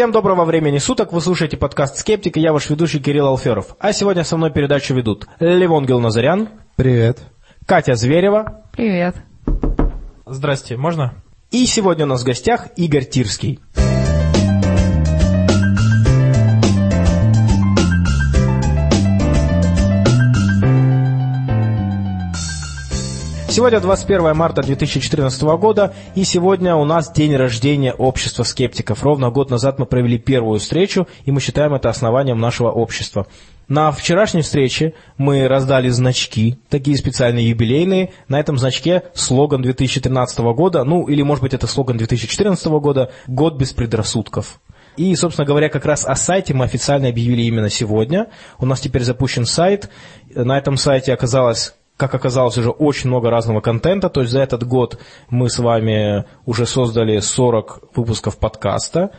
Всем доброго времени суток, вы слушаете подкаст «Скептик» и я ваш ведущий Кирилл Алферов. А сегодня со мной передачу ведут Левон Гилназарян. Привет. Катя Зверева. Привет. Здрасте, можно? И сегодня у нас в гостях Игорь Тирский. Сегодня 21 марта 2014 года, и сегодня у нас день рождения общества скептиков. Ровно год назад мы провели первую встречу, и мы считаем это основанием нашего общества. На вчерашней встрече мы раздали значки, такие специальные юбилейные. На этом значке слоган 2013 года, ну или может быть это слоган 2014 года «Год без предрассудков». И, собственно говоря, как раз о сайте мы официально объявили именно сегодня. У нас теперь запущен сайт. На этом сайте оказалось как оказалось, уже очень много разного контента. То есть за этот год мы с вами уже создали 40 выпусков подкаста.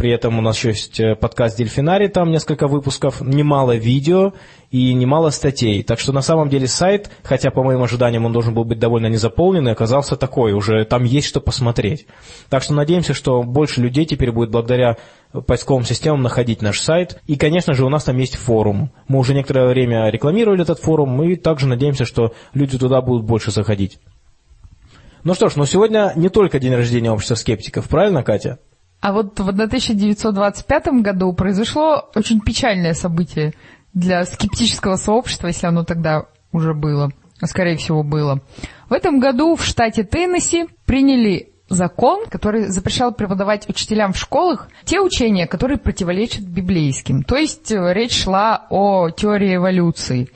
При этом у нас еще есть э, подкаст «Дельфинарий», там несколько выпусков, немало видео и немало статей. Так что на самом деле сайт, хотя по моим ожиданиям он должен был быть довольно незаполненный, оказался такой, уже там есть что посмотреть. Так что надеемся, что больше людей теперь будет благодаря поисковым системам находить наш сайт. И, конечно же, у нас там есть форум. Мы уже некоторое время рекламировали этот форум, и также надеемся, что люди туда будут больше заходить. Ну что ж, но сегодня не только день рождения общества скептиков, правильно, Катя? А вот в 1925 году произошло очень печальное событие для скептического сообщества, если оно тогда уже было, а скорее всего было. В этом году в штате Теннесси приняли закон, который запрещал преподавать учителям в школах те учения, которые противоречат библейским. То есть э, речь шла о теории эволюции.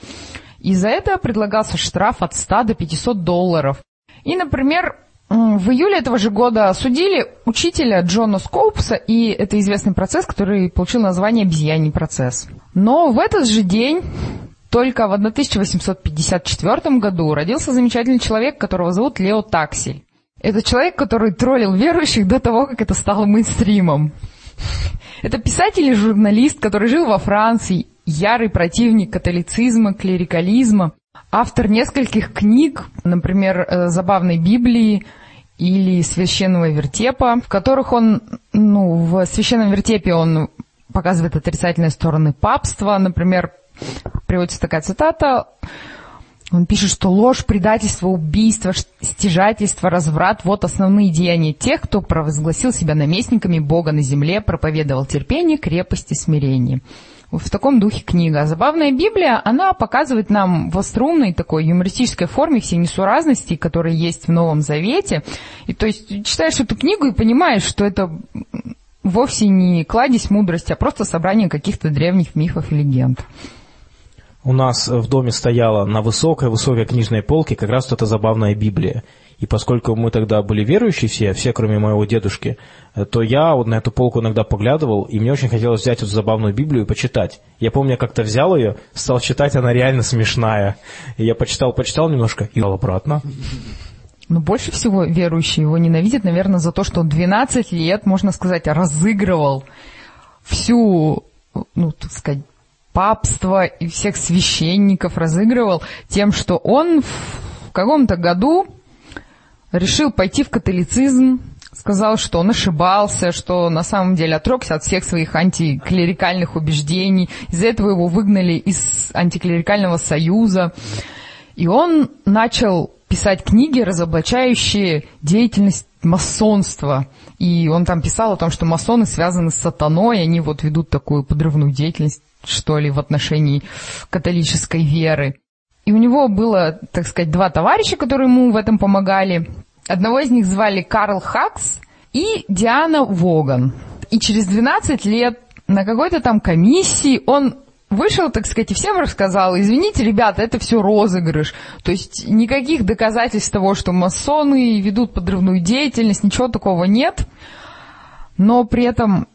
И за это предлагался штраф от 100 до 500 долларов. И, например, в июле этого же года осудили учителя Джона Скоупса, и это известный процесс, который получил название «обезьяний процесс». Но в этот же день, только в 1854 году, родился замечательный человек, которого зовут Лео Таксель. Это человек, который троллил верующих до того, как это стало мейнстримом. Это писатель и журналист, который жил во Франции, ярый противник католицизма, клерикализма, автор нескольких книг, например, э, «Забавной Библии», или священного вертепа, в которых он, ну, в священном вертепе он показывает отрицательные стороны папства. Например, приводится такая цитата, он пишет, что ложь, предательство, убийство, стяжательство, разврат – вот основные деяния тех, кто провозгласил себя наместниками Бога на земле, проповедовал терпение, крепость и смирение в таком духе книга. Забавная Библия, она показывает нам в остроумной такой юмористической форме все несуразности, которые есть в Новом Завете. И то есть читаешь эту книгу и понимаешь, что это вовсе не кладезь мудрости, а просто собрание каких-то древних мифов и легенд. У нас в доме стояла на высокой-высокой книжной полке как раз вот эта забавная Библия. И поскольку мы тогда были верующие все, все кроме моего дедушки, э, то я вот на эту полку иногда поглядывал, и мне очень хотелось взять эту забавную Библию и почитать. Я помню, я как-то взял ее, стал читать, она реально смешная. И я почитал, почитал немножко и обратно. Но больше всего верующие его ненавидят, наверное, за то, что он 12 лет, можно сказать, разыгрывал всю, ну, так сказать, папство и всех священников разыгрывал тем, что он в каком-то году решил пойти в католицизм, сказал, что он ошибался, что на самом деле отрекся от всех своих антиклерикальных убеждений. Из-за этого его выгнали из антиклерикального союза. И он начал писать книги, разоблачающие деятельность масонства. И он там писал о том, что масоны связаны с сатаной, они вот ведут такую подрывную деятельность, что ли, в отношении католической веры. И у него было, так сказать, два товарища, которые ему в этом помогали. Одного из них звали Карл Хакс и Диана Воган. И через 12 лет на какой-то там комиссии он вышел, так сказать, и всем рассказал, извините, ребята, это все розыгрыш. То есть никаких доказательств того, что масоны ведут подрывную деятельность, ничего такого нет. Но при этом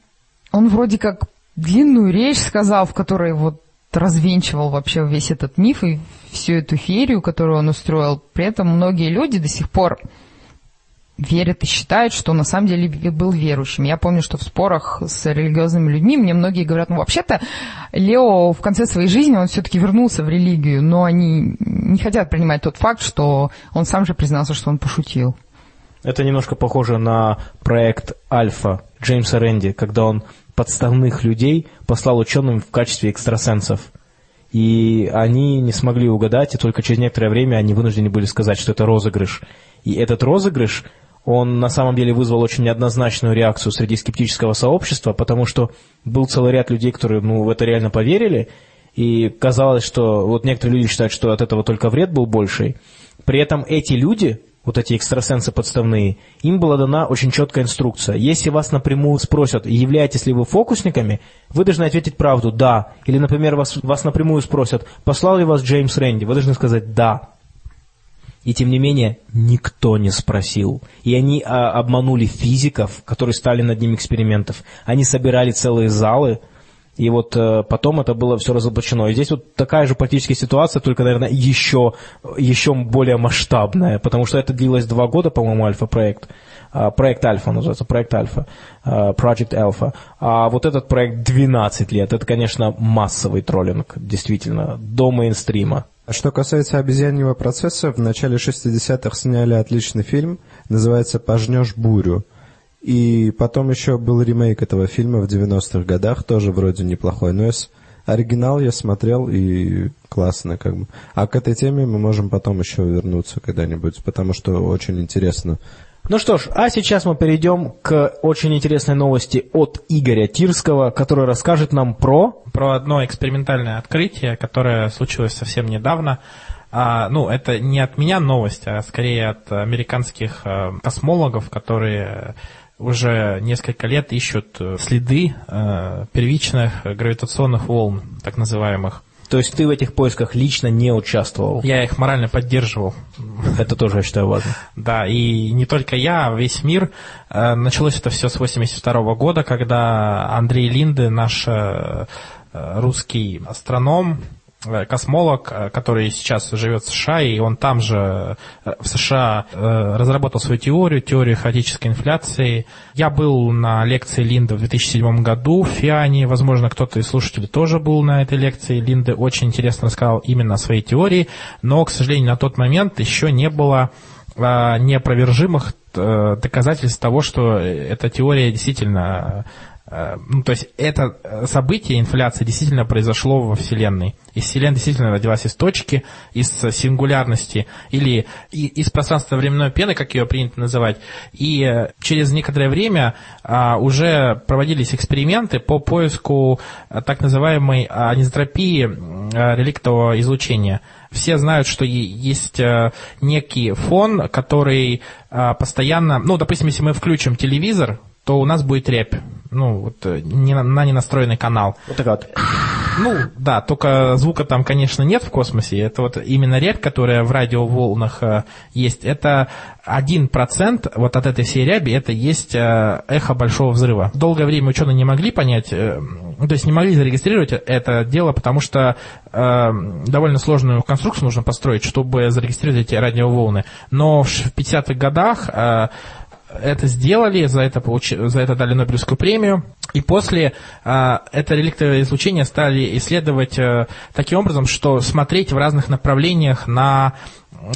он вроде как длинную речь сказал, в которой вот развенчивал вообще весь этот миф и всю эту феерию, которую он устроил. При этом многие люди до сих пор верят и считают, что на самом деле был верующим. Я помню, что в спорах с религиозными людьми мне многие говорят, ну вообще-то Лео в конце своей жизни, он все-таки вернулся в религию, но они не хотят принимать тот факт, что он сам же признался, что он пошутил. Это немножко похоже на проект Альфа Джеймса Рэнди, когда он подставных людей послал ученым в качестве экстрасенсов. И они не смогли угадать, и только через некоторое время они вынуждены были сказать, что это розыгрыш. И этот розыгрыш, он на самом деле вызвал очень неоднозначную реакцию среди скептического сообщества, потому что был целый ряд людей, которые ну, в это реально поверили, и казалось, что вот некоторые люди считают, что от этого только вред был больший. При этом эти люди, вот эти экстрасенсы подставные, им была дана очень четкая инструкция. Если вас напрямую спросят, являетесь ли вы фокусниками, вы должны ответить правду «да». Или, например, вас, вас напрямую спросят, послал ли вас Джеймс Рэнди, вы должны сказать «да». И тем не менее, никто не спросил. И они а, обманули физиков, которые стали над ним экспериментов. Они собирали целые залы, и вот э, потом это было все разоблачено. И здесь вот такая же практическая ситуация, только, наверное, еще, еще более масштабная, потому что это длилось два года, по-моему, альфа-проект. Э, проект Альфа называется, проект Альфа, э, Project Alpha. А вот этот проект 12 лет. Это, конечно, массовый троллинг, действительно, до мейнстрима. А что касается обезьяньего процесса, в начале 60-х сняли отличный фильм, называется «Пожнешь бурю». И потом еще был ремейк этого фильма в 90-х годах, тоже вроде неплохой. Но я оригинал я смотрел и классно как бы. А к этой теме мы можем потом еще вернуться когда-нибудь, потому что очень интересно. Ну что ж, а сейчас мы перейдем к очень интересной новости от Игоря Тирского, который расскажет нам про... Про одно экспериментальное открытие, которое случилось совсем недавно. А, ну, это не от меня новость, а скорее от американских э, космологов, которые уже несколько лет ищут э, следы э, первичных гравитационных волн, так называемых. То есть ты в этих поисках лично не участвовал? Я их морально поддерживал. Это тоже, я считаю, важно. Да, и не только я, а весь мир. Э, началось это все с 82 года, когда Андрей Линды, наш русский астроном, Э, космолог, э, который сейчас живет в США, и он там же э, в США разработал свою теорию, теорию хаотической инфляции. Я был на лекции Линда в 2007 году в Фиане, возможно, кто-то из слушателей тоже был на этой лекции. Линда очень интересно рассказал именно о своей теории, но, к сожалению, на тот момент еще не было неопровержимых доказательств того, что эта теория действительно Э, ну, то есть это э, событие, инфляции, действительно произошло во Вселенной. И Вселенная действительно родилась из точки, из сингулярности или из пространственно-временной пены, как ее принято называть. И э, через некоторое время а, уже проводились эксперименты по поиску так называемой анизотропии реликтового излучения. Все знают, что есть некий фон, который постоянно, ну, допустим, если мы включим телевизор, то у нас будет репь ну, вот, э, не, на ненастроенный канал. Вот так вот. Ну, да, только звука там, конечно, нет в космосе. Это вот именно рябь, которая в радиоволнах э, есть, это один процент вот от этой всей ряби, это есть э, эхо большого взрыва. Долгое время ученые не могли понять, э, то есть не могли зарегистрировать это дело, потому что э, довольно сложную конструкцию нужно построить, чтобы зарегистрировать эти радиоволны. Но в 50-х годах э, это сделали, за это, получ... за это дали Нобелевскую премию. И после а, это реликтовое излучение стали исследовать а, таким образом, что смотреть в разных направлениях на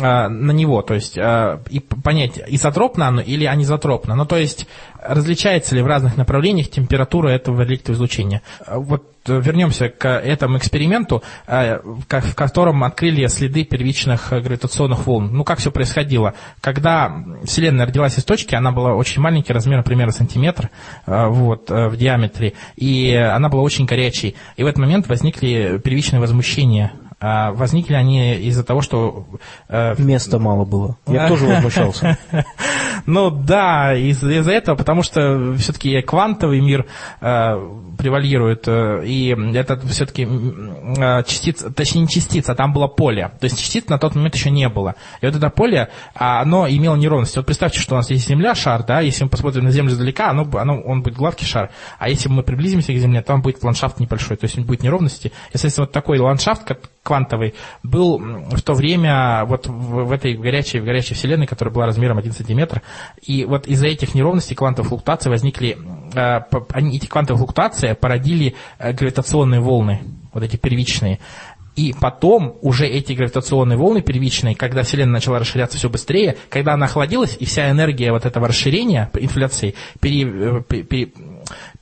а, на него, то есть а, и понять, изотропно оно или анизотропно. Ну, то есть различается ли в разных направлениях температура этого реликтового излучения. Вот э, вернемся к этому эксперименту, а, в котором открыли следы первичных гравитационных волн. Ну, как все происходило? Когда Вселенная родилась из точки, она была очень маленький, размером примерно сантиметр вот, э, в диаметре, и она была очень горячей. И в этот момент возникли первичные возмущения а возникли они из-за того, что... Э, Места мало было. Я тоже возмущался. Ну да, из-за этого, потому что все-таки квантовый мир э, превалирует, э, и это все-таки частица, точнее не частица, а там было поле. То есть частиц на тот момент еще не было. И вот это поле, а, оно имело неровности. Вот представьте, что у нас есть Земля, шар, да, если мы посмотрим на Землю издалека, оно, оно, он будет гладкий шар. А если мы приблизимся к Земле, он будет ландшафт небольшой, то есть будет неровности. Если вот такой ландшафт, как квантовый, был в то время вот в, этой горячей, в горячей вселенной, которая была размером 1 сантиметр, и вот из-за этих неровностей квантовых флуктуаций возникли, э, они, эти квантовые флуктуации породили э, гравитационные волны, вот эти первичные. И потом уже эти гравитационные волны первичные, когда Вселенная начала расширяться все быстрее, когда она охладилась, и вся энергия вот этого расширения, инфляции, пере, пере,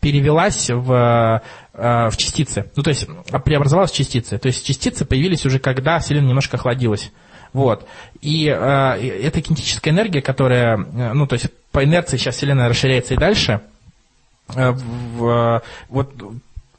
перевелась в, э, в частицы. Ну, то есть преобразовалась в частицы. То есть частицы появились уже, когда Вселенная немножко охладилась. Вот. И э, эта кинетическая энергия, которая, э, ну, то есть по инерции сейчас Вселенная расширяется и дальше, э, в, вот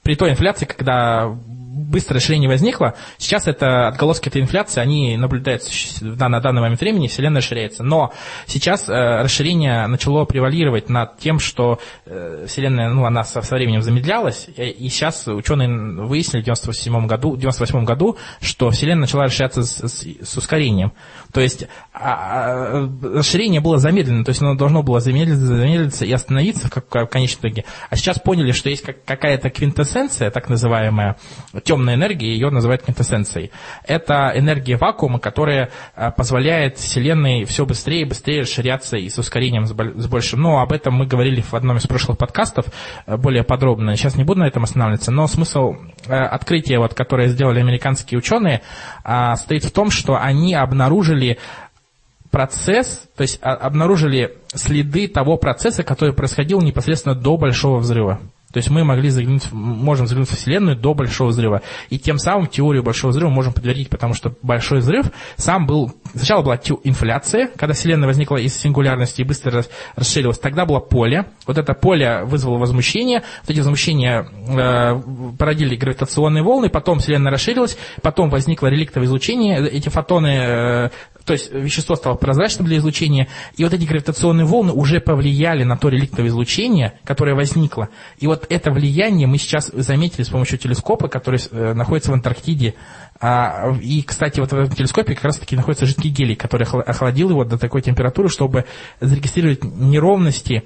при той инфляции, когда быстрое расширение возникло. Сейчас это отголоски этой инфляции, они наблюдаются на данный момент времени, Вселенная расширяется. Но сейчас э, расширение начало превалировать над тем, что э, Вселенная, ну, она со, со временем замедлялась, и сейчас ученые выяснили в 98 году, 98 году, что Вселенная начала расширяться с, с, с ускорением. То есть а, а, расширение было замедлено, то есть оно должно было замедлиться, замедлиться и остановиться в, как, в конечном итоге. А сейчас поняли, что есть как, какая-то квинтэссенция, так называемая, темная энергия, ее называют квинтэссенцией. Это энергия вакуума, которая а, позволяет Вселенной все быстрее и быстрее расширяться и с ускорением с большим. Но об этом мы говорили в одном из прошлых подкастов а, более подробно. Сейчас не буду на этом останавливаться, но смысл а, открытия, вот, которое сделали американские ученые, стоит в том, что они обнаружили процесс, то есть обнаружили следы того процесса, который происходил непосредственно до Большого взрыва. То есть мы могли заглянуть, можем заглянуть в Вселенную до Большого взрыва. И тем самым теорию Большого взрыва можем подтвердить, потому что Большой взрыв сам был... Сначала была инфляция, когда Вселенная возникла из сингулярности и быстро расширилась. Тогда было поле. Вот это поле вызвало возмущение. Вот эти возмущения э, породили гравитационные волны. Потом Вселенная расширилась. Потом возникло реликтовое излучение. Эти фотоны э, то есть вещество стало прозрачным для излучения, и вот эти гравитационные волны уже повлияли на то реликтовое излучение, которое возникло. И вот это влияние мы сейчас заметили с помощью телескопа, который э, находится в Антарктиде. А, и, кстати, вот в этом телескопе как раз-таки находится жидкий гелий, который охладил его до такой температуры, чтобы зарегистрировать неровности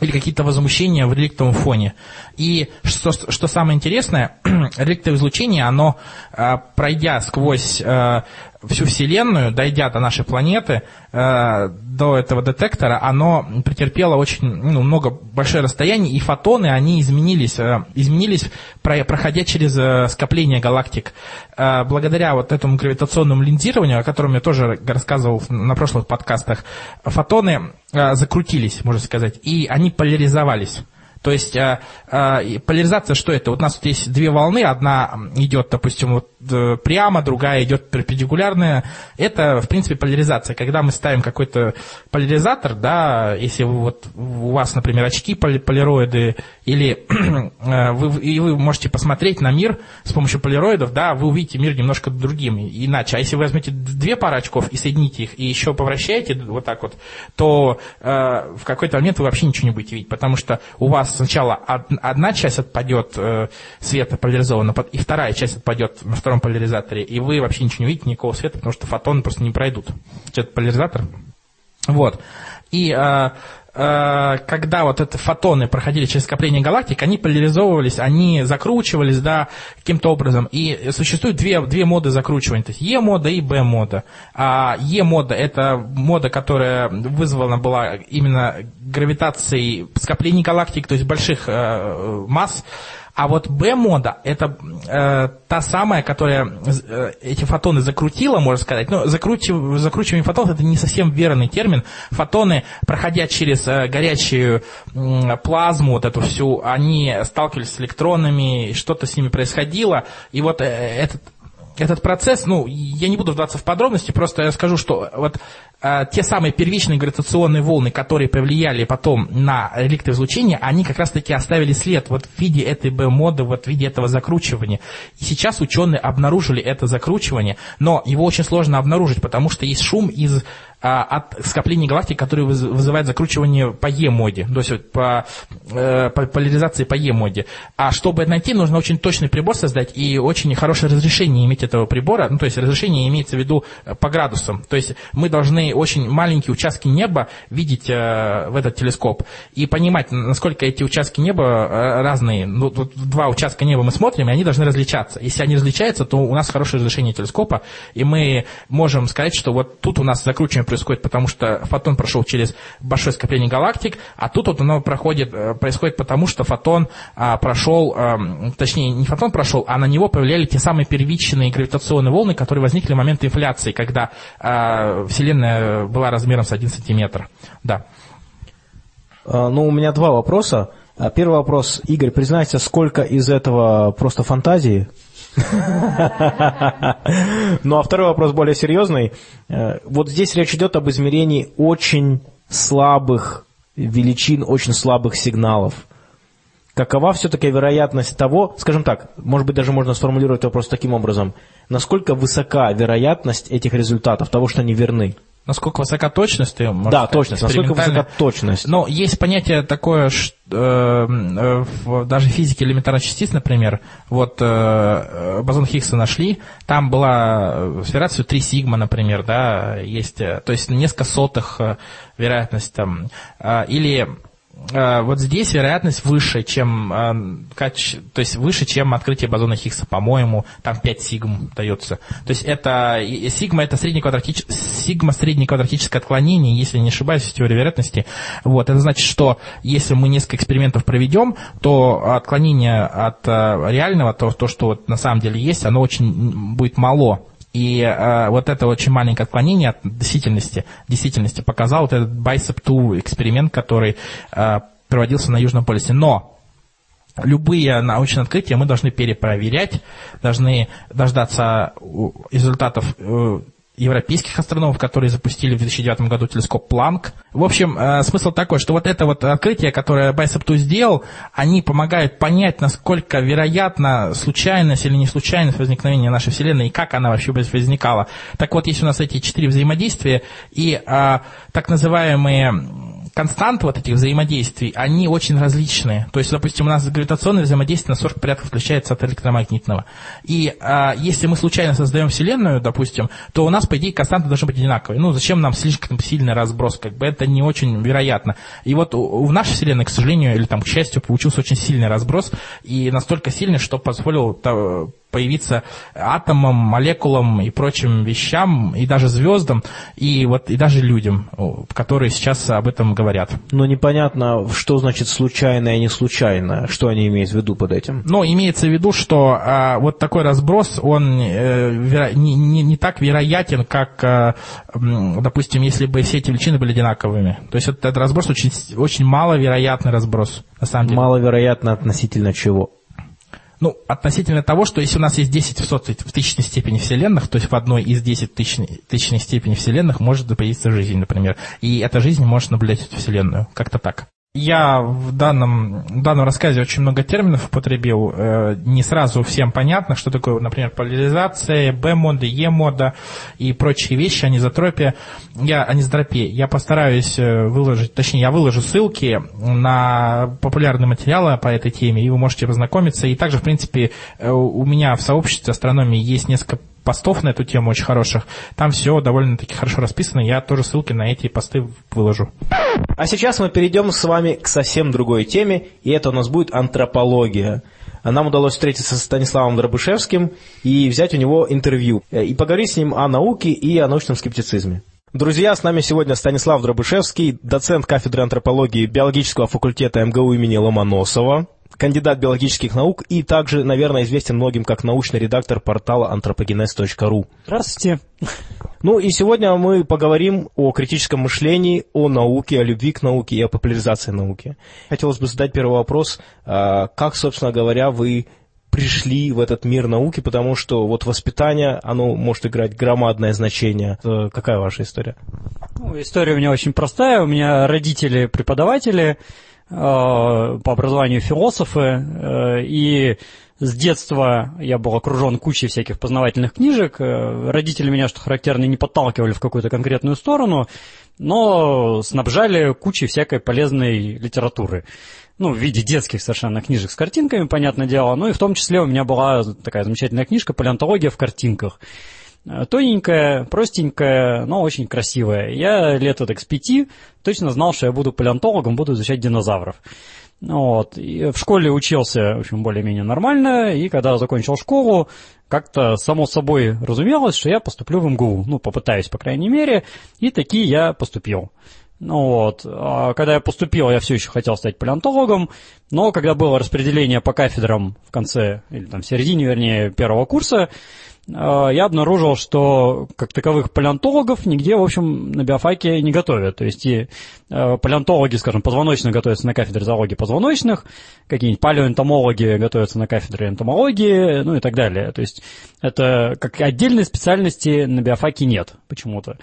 или какие-то возмущения в реликтовом фоне. И что, что самое интересное, реликтовое излучение, оно, а, пройдя сквозь а, всю Вселенную, дойдя до нашей планеты, э, до этого детектора, оно претерпело очень ну, много, большое расстояние, и фотоны, они изменились, э, изменились, про, проходя через э, скопление галактик. Э, благодаря вот этому гравитационному линзированию, о котором я тоже рассказывал на прошлых подкастах, фотоны э, закрутились, можно сказать, и они поляризовались. То есть э, э, поляризация что это? Вот у нас тут есть две волны, одна идет, допустим, вот э, прямо, другая идет перпендикулярная. Это, в принципе, поляризация. Когда мы ставим какой-то поляризатор, да, если вы, вот, у вас, например, очки полироиды, или э, вы, и вы можете посмотреть на мир с помощью полироидов, да, вы увидите мир немножко другим, иначе. А если вы возьмете две пары очков и соедините их, и еще повращаете вот так вот, то э, в какой-то момент вы вообще ничего не будете видеть, потому что у вас сначала одна часть отпадет э, света поляризованно, и вторая часть отпадет на втором поляризаторе, и вы вообще ничего не увидите, никакого света, потому что фотоны просто не пройдут. Это поляризатор. Вот. И Э, когда вот эти фотоны проходили через скопление галактик, они поляризовывались, они закручивались, да, каким-то образом. И существует две, две моды закручивания, то есть Е-мода и Б-мода. А Е-мода – это мода, которая вызвана была именно гравитацией скоплений галактик, то есть больших э, масс, а вот B-мода – это э, та самая, которая э, эти фотоны закрутила, можно сказать. Но закручив, закручивание фотонов – это не совсем верный термин. Фотоны, проходя через э, горячую э, плазму, вот эту всю, они сталкивались с электронами, что-то с ними происходило. И вот э, этот этот процесс, ну, я не буду вдаваться в подробности, просто я скажу, что вот а, те самые первичные гравитационные волны, которые повлияли потом на реликты излучения, они как раз-таки оставили след вот в виде этой Б-моды, вот в виде этого закручивания. И сейчас ученые обнаружили это закручивание, но его очень сложно обнаружить, потому что есть шум из от скоплений галактик, которые вызывают закручивание по Е-моде, то есть по, э, по поляризации по Е-моде. А чтобы это найти, нужно очень точный прибор создать и очень хорошее разрешение иметь этого прибора, ну то есть разрешение имеется в виду э, по градусам. То есть мы должны очень маленькие участки неба видеть э, в этот телескоп и понимать, насколько эти участки неба разные. Ну, тут два участка неба мы смотрим, и они должны различаться. Если они различаются, то у нас хорошее разрешение телескопа, и мы можем сказать, что вот тут у нас закручиваем происходит, потому что фотон прошел через большое скопление галактик, а тут вот оно проходит, э, происходит потому, что фотон а, прошел, а, точнее, не фотон прошел, а на него повлияли те самые первичные гравитационные волны, которые возникли в момент инфляции, когда а, Вселенная была размером с 1 сантиметр. Да. А, Ну, у меня два вопроса. А, Первый вопрос. Игорь, признайся, сколько из этого просто фантазии? Ну, а второй вопрос более серьезный. Э, Вот здесь речь идет об измерении очень слабых величин, очень слабых сигналов. Какова все-таки вероятность того, скажем так, может быть, даже можно сформулировать вопрос таким образом, насколько высока вероятность этих результатов, того, что они верны? Насколько высока точность? ты, может Да, сказать, точность. Насколько высока точность? Но есть понятие такое, ш- э, э, в даже в физике элементарных частиц, например, вот э, э, бозон Хиггса нашли, там была э, с вероятностью 3 сигма, например, да, есть, то есть несколько сотых вероятность там, или вот здесь вероятность выше, чем, э, то есть выше, чем открытие бозона Хиггса, по-моему, там 5 сигм дается. То есть это, сигма это среднеквадратич- сигма среднеквадратическое отклонение, если не ошибаюсь, в теории вероятности. Вот, это значит, что если мы несколько экспериментов проведем, то отклонение от э, реального, то, то, что вот на самом деле есть, оно очень будет мало. И э, вот это очень маленькое отклонение от действительности, действительности показал вот этот Bicep 2 эксперимент, который э, проводился на Южном полюсе. Но любые научные открытия мы должны перепроверять, должны дождаться у, результатов э, европейских астрономов, которые запустили в 2009 году телескоп Планк. В общем, э, смысл такой, что вот это вот открытие, которое 2 сделал, они помогают понять, насколько вероятна случайность или не случайность возникновения нашей Вселенной и как она вообще возникала. Так вот, есть у нас эти четыре взаимодействия и э, так называемые константы вот этих взаимодействий, они очень различные. То есть, допустим, у нас гравитационное взаимодействие на 40 порядков отличается от электромагнитного. И а, если мы случайно создаем Вселенную, допустим, то у нас, по идее, константы должны быть одинаковые. Ну, зачем нам слишком сильный разброс? Как бы это не очень вероятно. И вот в нашей Вселенной, к сожалению, или там, к счастью, получился очень сильный разброс, и настолько сильный, что позволил та- появиться атомам, молекулам и прочим вещам, и даже звездам, и вот и даже людям, которые сейчас об этом говорят. Но непонятно, что значит случайное и не случайное. Что они имеют в виду под этим? Но имеется в виду, что а, вот такой разброс, он э, веро- не, не- не так вероятен, как, а, допустим, если бы все эти величины были одинаковыми. То есть вот этот разброс очень, очень маловероятный разброс, на самом деле. Маловероятно относительно чего? Ну, относительно того, что если у нас есть 10 в, сотой, в тысячной степени вселенных, то есть в одной из 10 в тысячной, тысячной степени вселенных может появиться жизнь, например. И эта жизнь может наблюдать эту вселенную. Как-то так. Я в данном, в данном рассказе очень много терминов употребил. Э, Не сразу всем понятно, что такое, например, поляризация, Б-мода, Е-мода и прочие вещи, анизотропия. Я, анизотропия. Я постараюсь э, выложить, точнее, я выложу ссылки на популярные материалы по этой теме, и вы можете познакомиться. И также, в принципе, э, у меня в сообществе астрономии есть несколько постов на эту тему очень хороших. Там все довольно-таки хорошо расписано. Я тоже ссылки на эти посты выложу. А сейчас мы перейдем с вами к совсем другой теме, и это у нас будет антропология. Нам удалось встретиться со Станиславом Дробышевским и взять у него интервью, э, и поговорить с ним о науке и о научном скептицизме. Друзья, с нами сегодня Станислав Дробышевский, доцент кафедры антропологии биологического факультета МГУ имени Ломоносова, кандидат биологических наук и также, наверное, известен многим как научный редактор портала anthropogenes.ru. Здравствуйте. Ну и сегодня мы поговорим о критическом мышлении, о науке, о любви к науке и о популяризации науки. Хотелось бы задать первый вопрос. А, Как, собственно говоря, вы пришли в этот мир науки, потому что вот воспитание, оно может играть громадное значение. Э, Какая ваша история? Ну, история у меня очень простая. У меня родители преподаватели, по образованию философы, э, и с детства я был окружен кучей всяких познавательных книжек. Э, Родители меня, что характерно, не подталкивали в какую-то конкретную сторону, но снабжали кучей всякой полезной литературы. Ну, в виде детских совершенно книжек с картинками, понятное дело. Ну и в том числе у меня была такая замечательная книжка «Палеонтология в картинках». Э, Тоненькая, простенькая, но очень красивая. Я лет так с пяти точно знал, что я буду палеонтологом, буду изучать динозавров. Вот. И в школе учился, в общем, более-менее нормально, и когда закончил школу, как-то само собой разумелось, что я поступлю в МГУ. Ну, попытаюсь, по крайней мере, и такие я поступил. Ну вот, а когда я поступил, я все еще хотел стать палеонтологом, но когда было распределение по кафедрам в конце, или там в середине, вернее, первого курса, я обнаружил, что как таковых палеонтологов нигде, в общем, на биофаке не готовят. То есть и э, палеонтологи, скажем, позвоночных готовятся на кафедре зоологии позвоночных, какие-нибудь палеоэнтомологи готовятся на кафедре энтомологии, ну и так далее. То есть это как отдельной специальности на биофаке нет почему-то.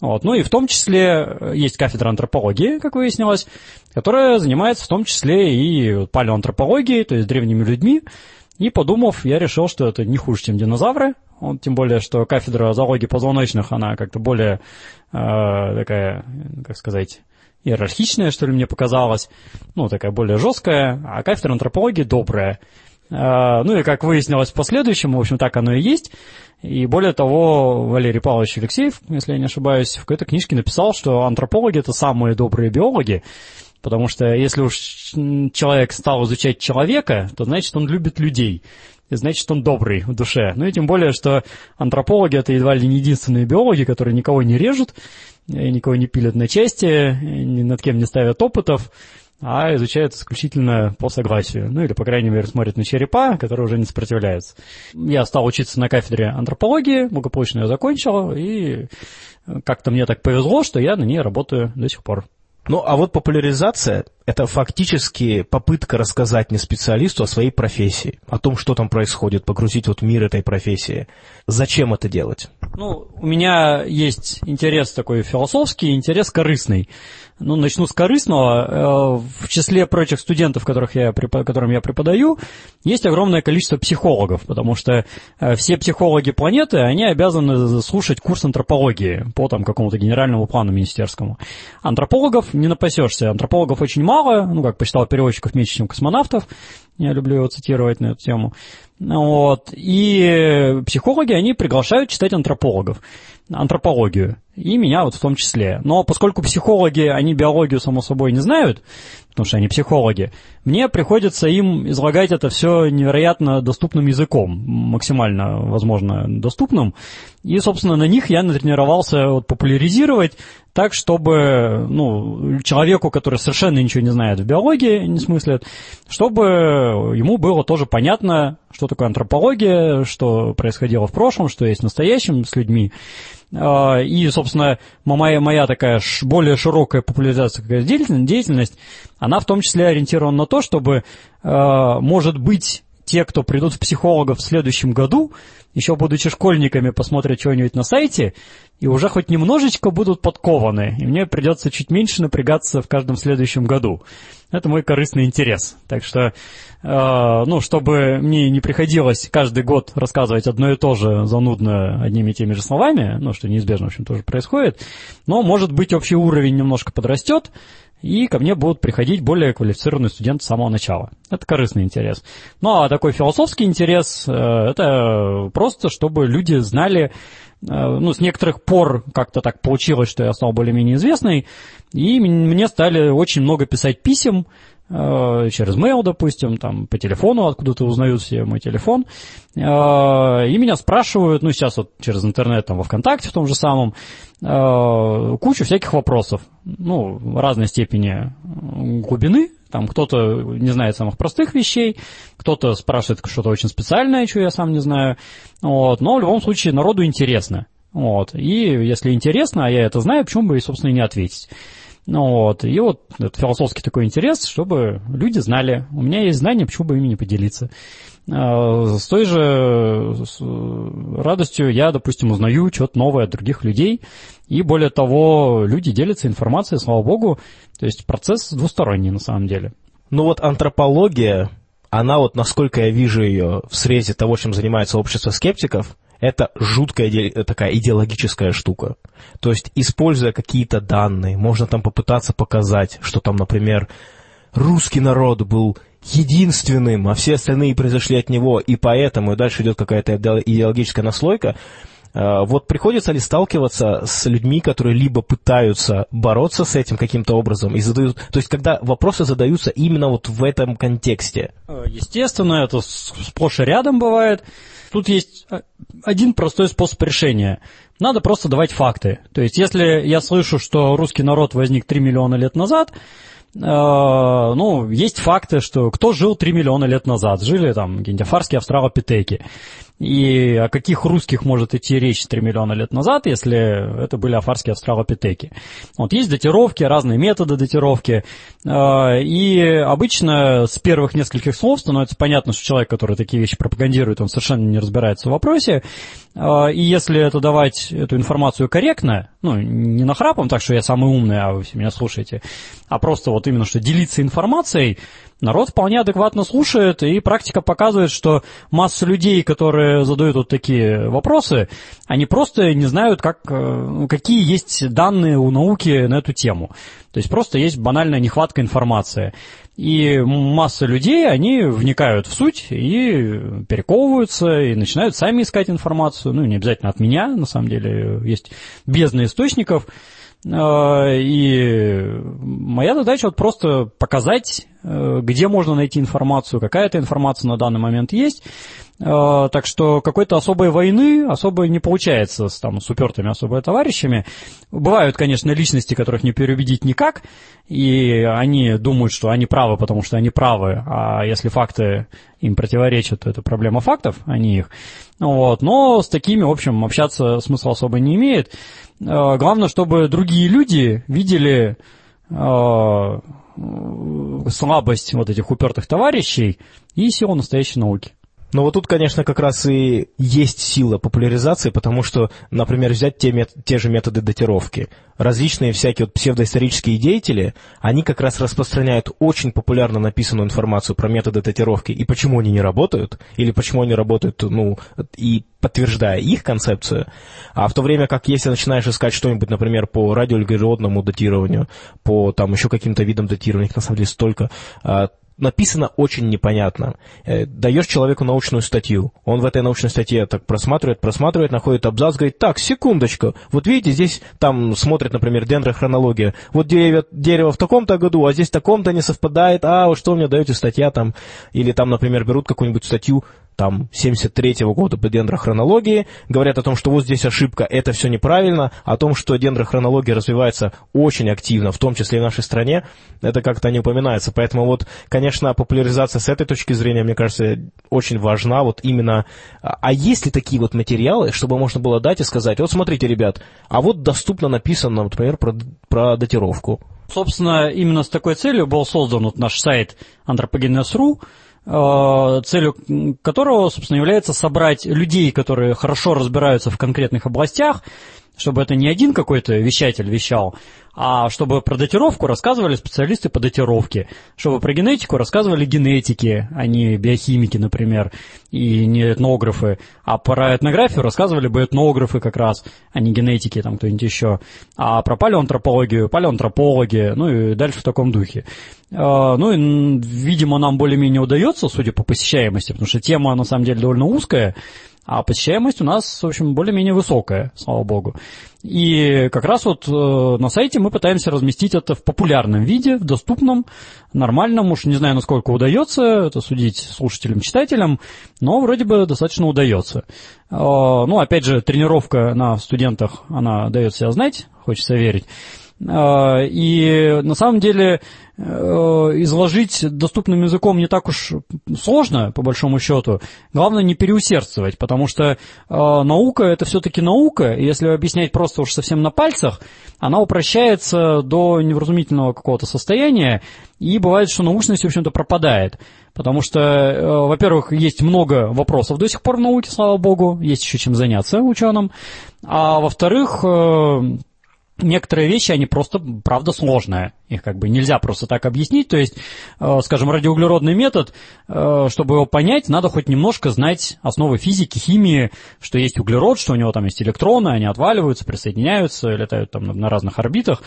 Вот. Ну и в том числе э, есть кафедра антропологии, как выяснилось, которая занимается в том числе и палеоантропологией, то есть древними людьми, и подумав, я решил, что это не хуже, чем динозавры. Он, тем более, что кафедра зоологии позвоночных, она как-то более э, такая, как сказать, иерархичная, что ли, мне показалось. Ну, такая более жесткая, а кафедра антропологии добрая. Э, ну и, как выяснилось в последующем, в общем, так оно и есть. И более того, Валерий Павлович Алексеев, если я не ошибаюсь, в какой-то книжке написал, что антропологи — это самые добрые биологи, Потому что если уж человек стал изучать человека, то значит он любит людей. И значит он добрый в душе. Ну и тем более, что антропологи это едва ли не единственные биологи, которые никого не режут, никого не пилят на части, ни над кем не ставят опытов, а изучают исключительно по согласию. Ну или, по крайней мере, смотрят на черепа, которые уже не сопротивляются. Я стал учиться на кафедре антропологии, благополучно я закончил, и как-то мне так повезло, что я на ней работаю до сих пор. Ну, а вот популяризация – это фактически попытка рассказать не специалисту о своей профессии, о том, что там происходит, погрузить вот мир этой профессии. Зачем это делать? Ну, у меня есть интерес такой философский, интерес корыстный. Ну, начну с корыстного. Э, в числе прочих студентов, которых я, которым я преподаю, есть огромное количество психологов, потому что э, все психологи планеты, они обязаны слушать курс антропологии по там какому-то генеральному плану министерскому. Антропологов не напасешься. Антропологов очень мало, ну, как посчитал переводчиков меньше, чем космонавтов. Я люблю его цитировать на эту тему. Вот. И психологи, они приглашают читать антропологов, антропологию, и меня вот в том числе. Но поскольку психологи, они биологию, само собой, не знают, потому что они психологи, мне приходится им излагать это все невероятно доступным языком, максимально, возможно, доступным. И, собственно, на них я натренировался вот, популяризировать так, чтобы ну, человеку, который совершенно ничего не знает в биологии, не смыслит, чтобы ему было тоже понятно, что такое антропология, что происходило в прошлом, что есть в настоящем с людьми. А, и, собственно, моя, моя такая более широкая популяризация деятельность, она в том числе ориентирована на то, чтобы, а, может быть, те, кто придут в психологов в следующем году, еще будучи школьниками, посмотрят что-нибудь на сайте, и уже хоть немножечко будут подкованы, и мне придется чуть меньше напрягаться в каждом следующем году. Это мой корыстный интерес. Так что, э, ну, чтобы мне не приходилось каждый год рассказывать одно и то же занудно одними и теми же словами, ну, что неизбежно, в общем, тоже происходит, но, может быть, общий уровень немножко подрастет, и ко мне будут приходить более квалифицированные студенты с самого начала. Это корыстный интерес. Ну, а такой философский интерес, э, это просто, чтобы люди знали, Э, ну, с некоторых пор как-то так получилось, что я стал более-менее известный, и мне стали очень много писать писем, через mail, допустим, там, по телефону откуда-то узнают все мой телефон, э, и меня спрашивают, ну, сейчас вот через интернет, там, во ВКонтакте в том же самом, кучу всяких вопросов, ну, разной степени глубины, там кто-то не знает самых простых вещей, кто-то спрашивает что-то очень специальное, что я сам не знаю. Вот. Но в любом случае народу интересно. Вот. И если интересно, а я это знаю, почему бы и, собственно, не ответить. Ну, вот. И вот этот философский такой интерес, чтобы люди знали. У меня есть знания, почему бы ими не поделиться. А, с той же радостью я, допустим, узнаю что-то новое от других людей. И более того, люди делятся информацией, слава богу. То есть процесс двусторонний на самом деле. Ну вот антропология, она вот, насколько я вижу ее в срезе того, чем занимается общество скептиков, это жуткая такая идеологическая штука. То есть, используя какие-то данные, можно там попытаться показать, что там, например, русский народ был единственным, а все остальные произошли от него, и поэтому, и дальше идет какая-то идеологическая наслойка, Э, вот приходится ли сталкиваться с людьми, которые либо пытаются бороться с этим каким-то образом и задают... То есть, когда вопросы задаются именно вот в этом контексте? Э, естественно, это сплошь и рядом бывает. Тут есть э, один простой способ решения. Надо просто давать факты. То есть, если я слышу, что русский народ возник 3 миллиона лет назад, э, ну, есть факты, что кто жил 3 миллиона лет назад. Жили там какие-нибудь афарские австралопитеки. И о каких русских может идти речь 3 миллиона лет назад, если это были афарские австралопитеки. Вот есть датировки, разные методы датировки. Э, и обычно с первых нескольких слов становится понятно, что человек, который такие вещи пропагандирует, он совершенно не разбирается в вопросе. Э, и если это давать эту информацию корректно, ну, не нахрапом, так что я самый умный, а вы все меня слушаете, а просто вот именно что делиться информацией, народ вполне адекватно слушает, и практика показывает, что масса людей, которые задают вот такие вопросы, они просто не знают, как, э, какие есть данные у науки на эту тему. То есть просто есть банальная нехватка информации. И масса людей, они вникают в суть и перековываются, и начинают сами искать информацию. Ну, не обязательно от меня, на самом деле, есть бездна источников. А, и моя задача вот просто показать, э, где можно найти информацию, какая эта информация на данный момент есть. А, так что какой-то особой войны особо не получается с, там, с упертыми особо товарищами. Бывают, конечно, личности, которых не переубедить никак, и они думают, что они правы, потому что они правы, а если факты им противоречат, то это проблема фактов, а не их. Вот. Но с такими, в общем, общаться смысла особо не имеет. А, главное, чтобы другие люди видели слабость вот этих упертых товарищей и силу настоящей науки. Но вот тут, конечно, как раз и есть сила популяризации, потому что, например, взять те, мет- те же методы датировки. Различные всякие вот псевдоисторические деятели, они как раз распространяют очень популярно написанную информацию про методы датировки и почему они не работают, или почему они работают, ну, и подтверждая их концепцию. А в то время как если начинаешь искать что-нибудь, например, по радиоуглеродному датированию, по там еще каким-то видам датирования, их на самом деле столько, а, написано очень непонятно. Э, даешь человеку научную статью, он в этой научной статье так просматривает, просматривает, находит абзац, говорит, так, секундочку, вот видите, здесь там смотрит, например, дендрохронология, вот дерево, дерево в таком-то году, а здесь в таком-то не совпадает, а что мне даете статья там, или там, например, берут какую-нибудь статью, там 73-го года по дендрохронологии, говорят о том, что вот здесь ошибка, это все неправильно, о том, что дендрохронология развивается очень активно, в том числе и в нашей стране, это как-то не упоминается. Поэтому вот, конечно, популяризация с этой точки зрения, мне кажется, очень важна, вот именно... А есть ли такие вот материалы, чтобы можно было дать и сказать, вот смотрите, ребят, а вот доступно написано, например, про, про датировку. Собственно, именно с такой целью был создан вот наш сайт anthropogenes.ru, целью которого, собственно, является собрать людей, которые хорошо разбираются в конкретных областях, чтобы это не один какой-то вещатель вещал, а чтобы про датировку рассказывали специалисты по датировке, чтобы про генетику рассказывали генетики, а не биохимики, например, и не этнографы, а про этнографию рассказывали бы этнографы как раз, а не генетики, там кто-нибудь еще, а про палеоантропологию, палеоантропологи, ну и дальше в таком духе. А, ну и, видимо, нам более-менее удается, судя по посещаемости, потому что тема, на самом деле, довольно узкая, а посещаемость у нас, в общем, более-менее высокая, слава богу. И как раз вот э, на сайте мы пытаемся разместить это в популярном виде, в доступном, нормальном, уж не знаю, насколько удается это судить слушателям, читателям, но вроде бы достаточно удается. Э, ну, опять же, тренировка на студентах, она дает себя знать, хочется верить. Э, и на самом деле изложить доступным языком не так уж сложно, по большому счету. Главное не переусердствовать, потому что э, наука это все-таки наука, и если объяснять просто уж совсем на пальцах, она упрощается до невразумительного какого-то состояния, и бывает, что научность, в общем-то, пропадает. Потому что, во-первых, есть много вопросов до сих пор в науке, слава богу, есть еще чем заняться ученым, а во-вторых, некоторые вещи, они просто, правда, сложные. Их как бы нельзя просто так объяснить. То есть, э, скажем, радиоуглеродный метод, э, чтобы его понять, надо хоть немножко знать основы физики, химии, что есть углерод, что у него там есть электроны, они отваливаются, присоединяются, летают там на разных орбитах,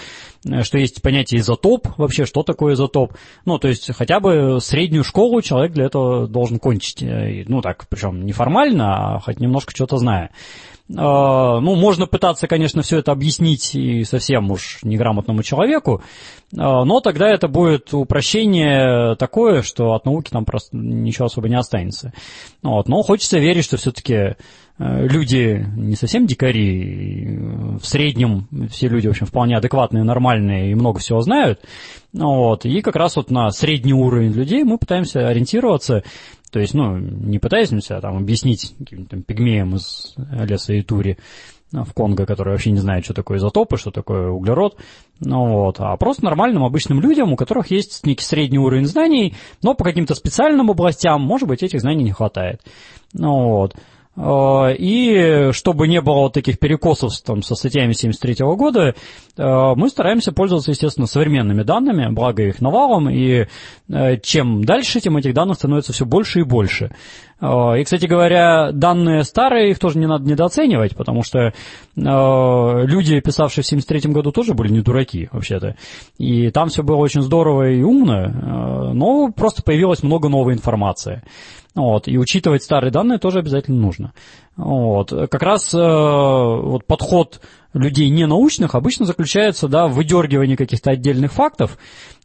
э, что есть понятие изотоп, вообще, что такое изотоп. Ну, то есть, хотя бы среднюю школу человек для этого должен кончить. Ну, так, причем не формально, а хоть немножко что-то зная. Ну, можно пытаться, конечно, все это объяснить и совсем уж неграмотному человеку, но тогда это будет упрощение такое, что от науки там просто ничего особо не останется. Вот. Но хочется верить, что все-таки люди не совсем дикари, в среднем все люди, в общем, вполне адекватные, нормальные и много всего знают. Вот. И как раз вот на средний уровень людей мы пытаемся ориентироваться то есть, ну, не пытаемся там объяснить каким-то пигмеям из леса Итури ну, в Конго, которые вообще не знают, что такое изотопы, что такое углерод, ну вот, а просто нормальным обычным людям, у которых есть некий средний уровень знаний, но по каким-то специальным областям, может быть, этих знаний не хватает. Ну вот. Э, и чтобы не было вот таких перекосов там, со статьями 73 года, э, мы стараемся пользоваться, естественно, современными данными, благо их навалом, и э, чем дальше, тем этих данных становится все больше и больше. И, кстати говоря, данные старые, их тоже не надо недооценивать, потому что люди, писавшие в 73 году, тоже были не дураки, вообще-то. И там все было очень здорово и умно, но просто появилось много новой информации. Вот, и учитывать старые данные тоже обязательно нужно. Вот. Как раз э, вот подход людей ненаучных обычно заключается да, в выдергивании каких-то отдельных фактов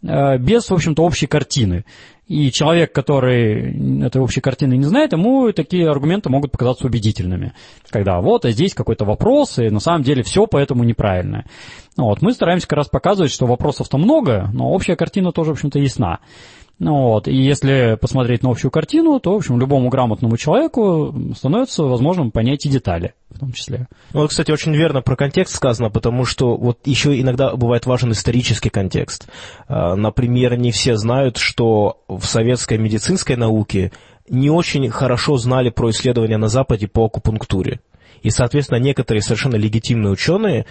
э, без, в общем-то, общей картины. И человек, который этой общей картины не знает, ему такие аргументы могут показаться убедительными. Когда вот, а здесь какой-то вопрос, и на самом деле все поэтому неправильно. Вот. Мы стараемся как раз показывать, что вопросов-то много, но общая картина тоже, в общем-то, ясна. Ну вот, и если посмотреть на общую картину, то, в общем, любому грамотному человеку становится возможным понять и детали в том числе. Ну, вот, кстати, очень верно про контекст сказано, потому что вот еще иногда бывает важен исторический контекст. А, например, не все знают, что в советской медицинской науке не очень хорошо знали про исследования на Западе по акупунктуре. И, соответственно, некоторые совершенно легитимные ученые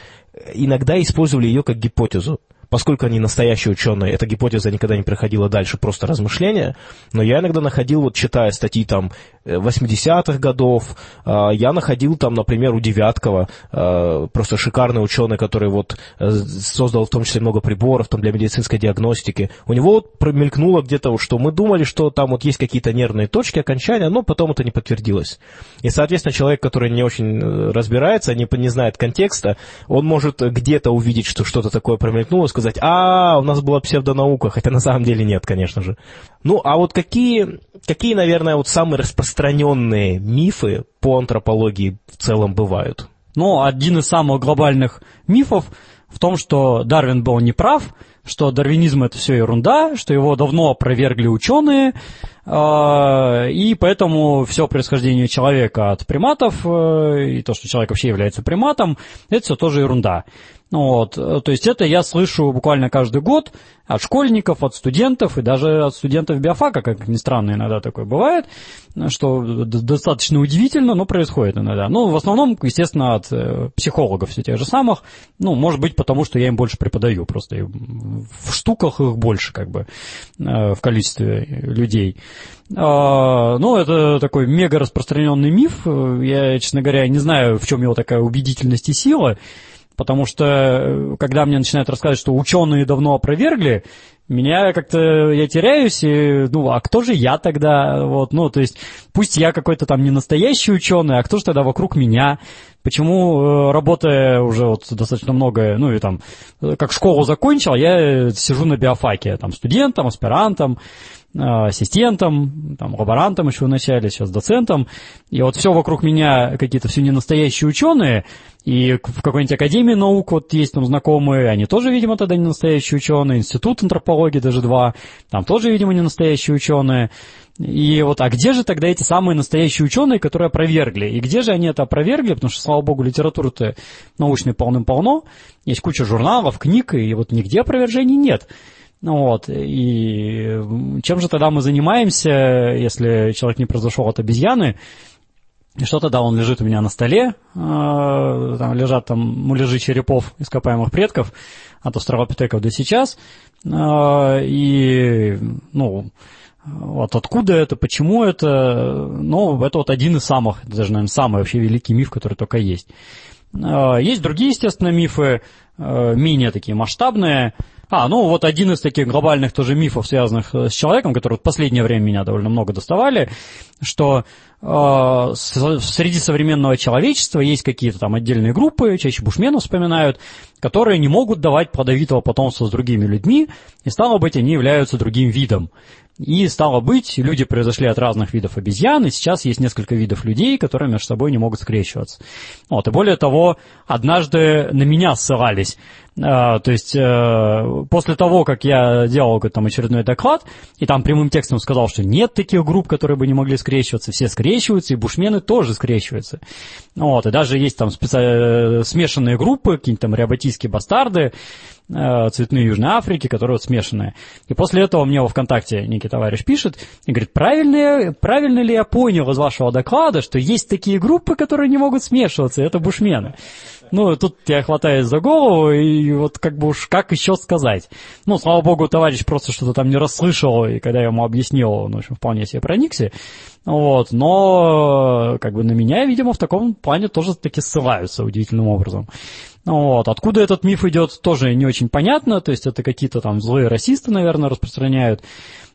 иногда использовали ее как гипотезу поскольку они настоящие ученые, эта гипотеза никогда не проходила дальше, просто размышления, но я иногда находил, вот читая статьи там 80-х э, годов, э, я находил там, например, у Девяткова, э, просто шикарный ученый, который вот создал в том числе много приборов там для медицинской диагностики, у него вот промелькнуло где-то, что мы думали, что там вот есть какие-то нервные точки окончания, но потом это не подтвердилось. И, соответственно, человек, который не очень разбирается, не, не знает контекста, он может где-то увидеть, что что-то такое промелькнуло, сказать, а, у нас была псевдонаука, хотя на самом деле нет, конечно же. Ну, а вот какие, какие, наверное, вот самые распространенные мифы по антропологии в целом бывают? Ну, один из самых глобальных мифов в том, что Дарвин был неправ, что дарвинизм это все ерунда, что его давно опровергли ученые, а, и поэтому все происхождение человека от приматов, э, и то, что человек вообще является приматом, это все тоже ерунда. Вот. То есть это я слышу буквально каждый год от школьников, от студентов и даже от студентов биофака, как ни странно иногда такое бывает, что достаточно удивительно, но происходит иногда. Ну, в основном, естественно, от э, психологов все тех же самых, ну, может быть, потому что я им больше преподаю, просто в штуках их больше, как бы, э, в количестве людей. А, ну, это такой мега распространенный миф. Я, честно говоря, не знаю, в чем его такая убедительность и сила. Потому что, э, когда мне начинают рассказывать, что ученые давно опровергли, меня как-то, я теряюсь, и, ну, а кто же я тогда, вот, ну, то есть, пусть я какой-то там не настоящий ученый, а кто же тогда вокруг меня, почему, э, работая уже вот достаточно много, ну, и там, э, как школу закончил, я сижу на биофаке, там, студентом, аспирантом, ассистентом, там, лаборантом еще вначале, сейчас доцентом, и вот все вокруг меня какие-то все ненастоящие ученые, и в какой-нибудь Академии наук вот есть там знакомые, они тоже, видимо, тогда не настоящие ученые, Институт антропологии даже два, там тоже, видимо, не настоящие ученые. И вот, а где же тогда эти самые настоящие ученые, которые опровергли? И где же они это опровергли? Потому что, слава богу, литературы-то научной полным-полно, есть куча журналов, книг, и вот нигде опровержений нет. Вот, и чем же тогда мы занимаемся, если человек не произошел от обезьяны? И что тогда он лежит у меня на столе, э, там лежат там муляжи черепов ископаемых предков от австралопитеков до сейчас, э, и, ну, вот откуда это, почему это, ну, это вот один из самых, даже, наверное, самый вообще великий миф, который только есть. Есть другие, естественно, мифы, менее такие масштабные, А, ну вот один из таких глобальных тоже мифов, связанных э, с человеком, который в последнее время меня довольно много доставали, что э, среди современного человечества есть какие-то там отдельные группы, чаще бушменов вспоминают, которые не могут давать плодовитого потомства с другими людьми, и стало быть, они являются другим видом. И стало быть, люди произошли от разных видов обезьян, и сейчас есть несколько видов людей, которые между собой не могут скрещиваться. Вот, и более того, однажды на меня ссылались. А, то есть, э, после того, как я делал там очередной доклад, и там прямым текстом сказал, что нет таких групп, которые бы не могли скрещиваться, все скрещиваются, и бушмены тоже скрещиваются. Вот, и даже есть там специ... смешанные группы, какие-нибудь там реабатийские бастарды, э, цветные Южной Африки, которые вот смешанные. И после этого мне во ВКонтакте некий товарищ пишет и говорит, правильно, правильно ли я понял из вашего доклада, что есть такие группы, которые не могут смешиваться, это бушмены. Ну, тут я хватаюсь за голову, и вот как бы уж как еще сказать. Ну, слава богу, товарищ просто что-то там не расслышал, и когда я ему объяснил, он, в общем, вполне себе проникся. Вот, но как бы на меня, видимо, в таком плане тоже таки ссылаются удивительным образом. Вот. Откуда этот миф идет, тоже не очень понятно, то есть это какие-то там злые расисты, наверное, распространяют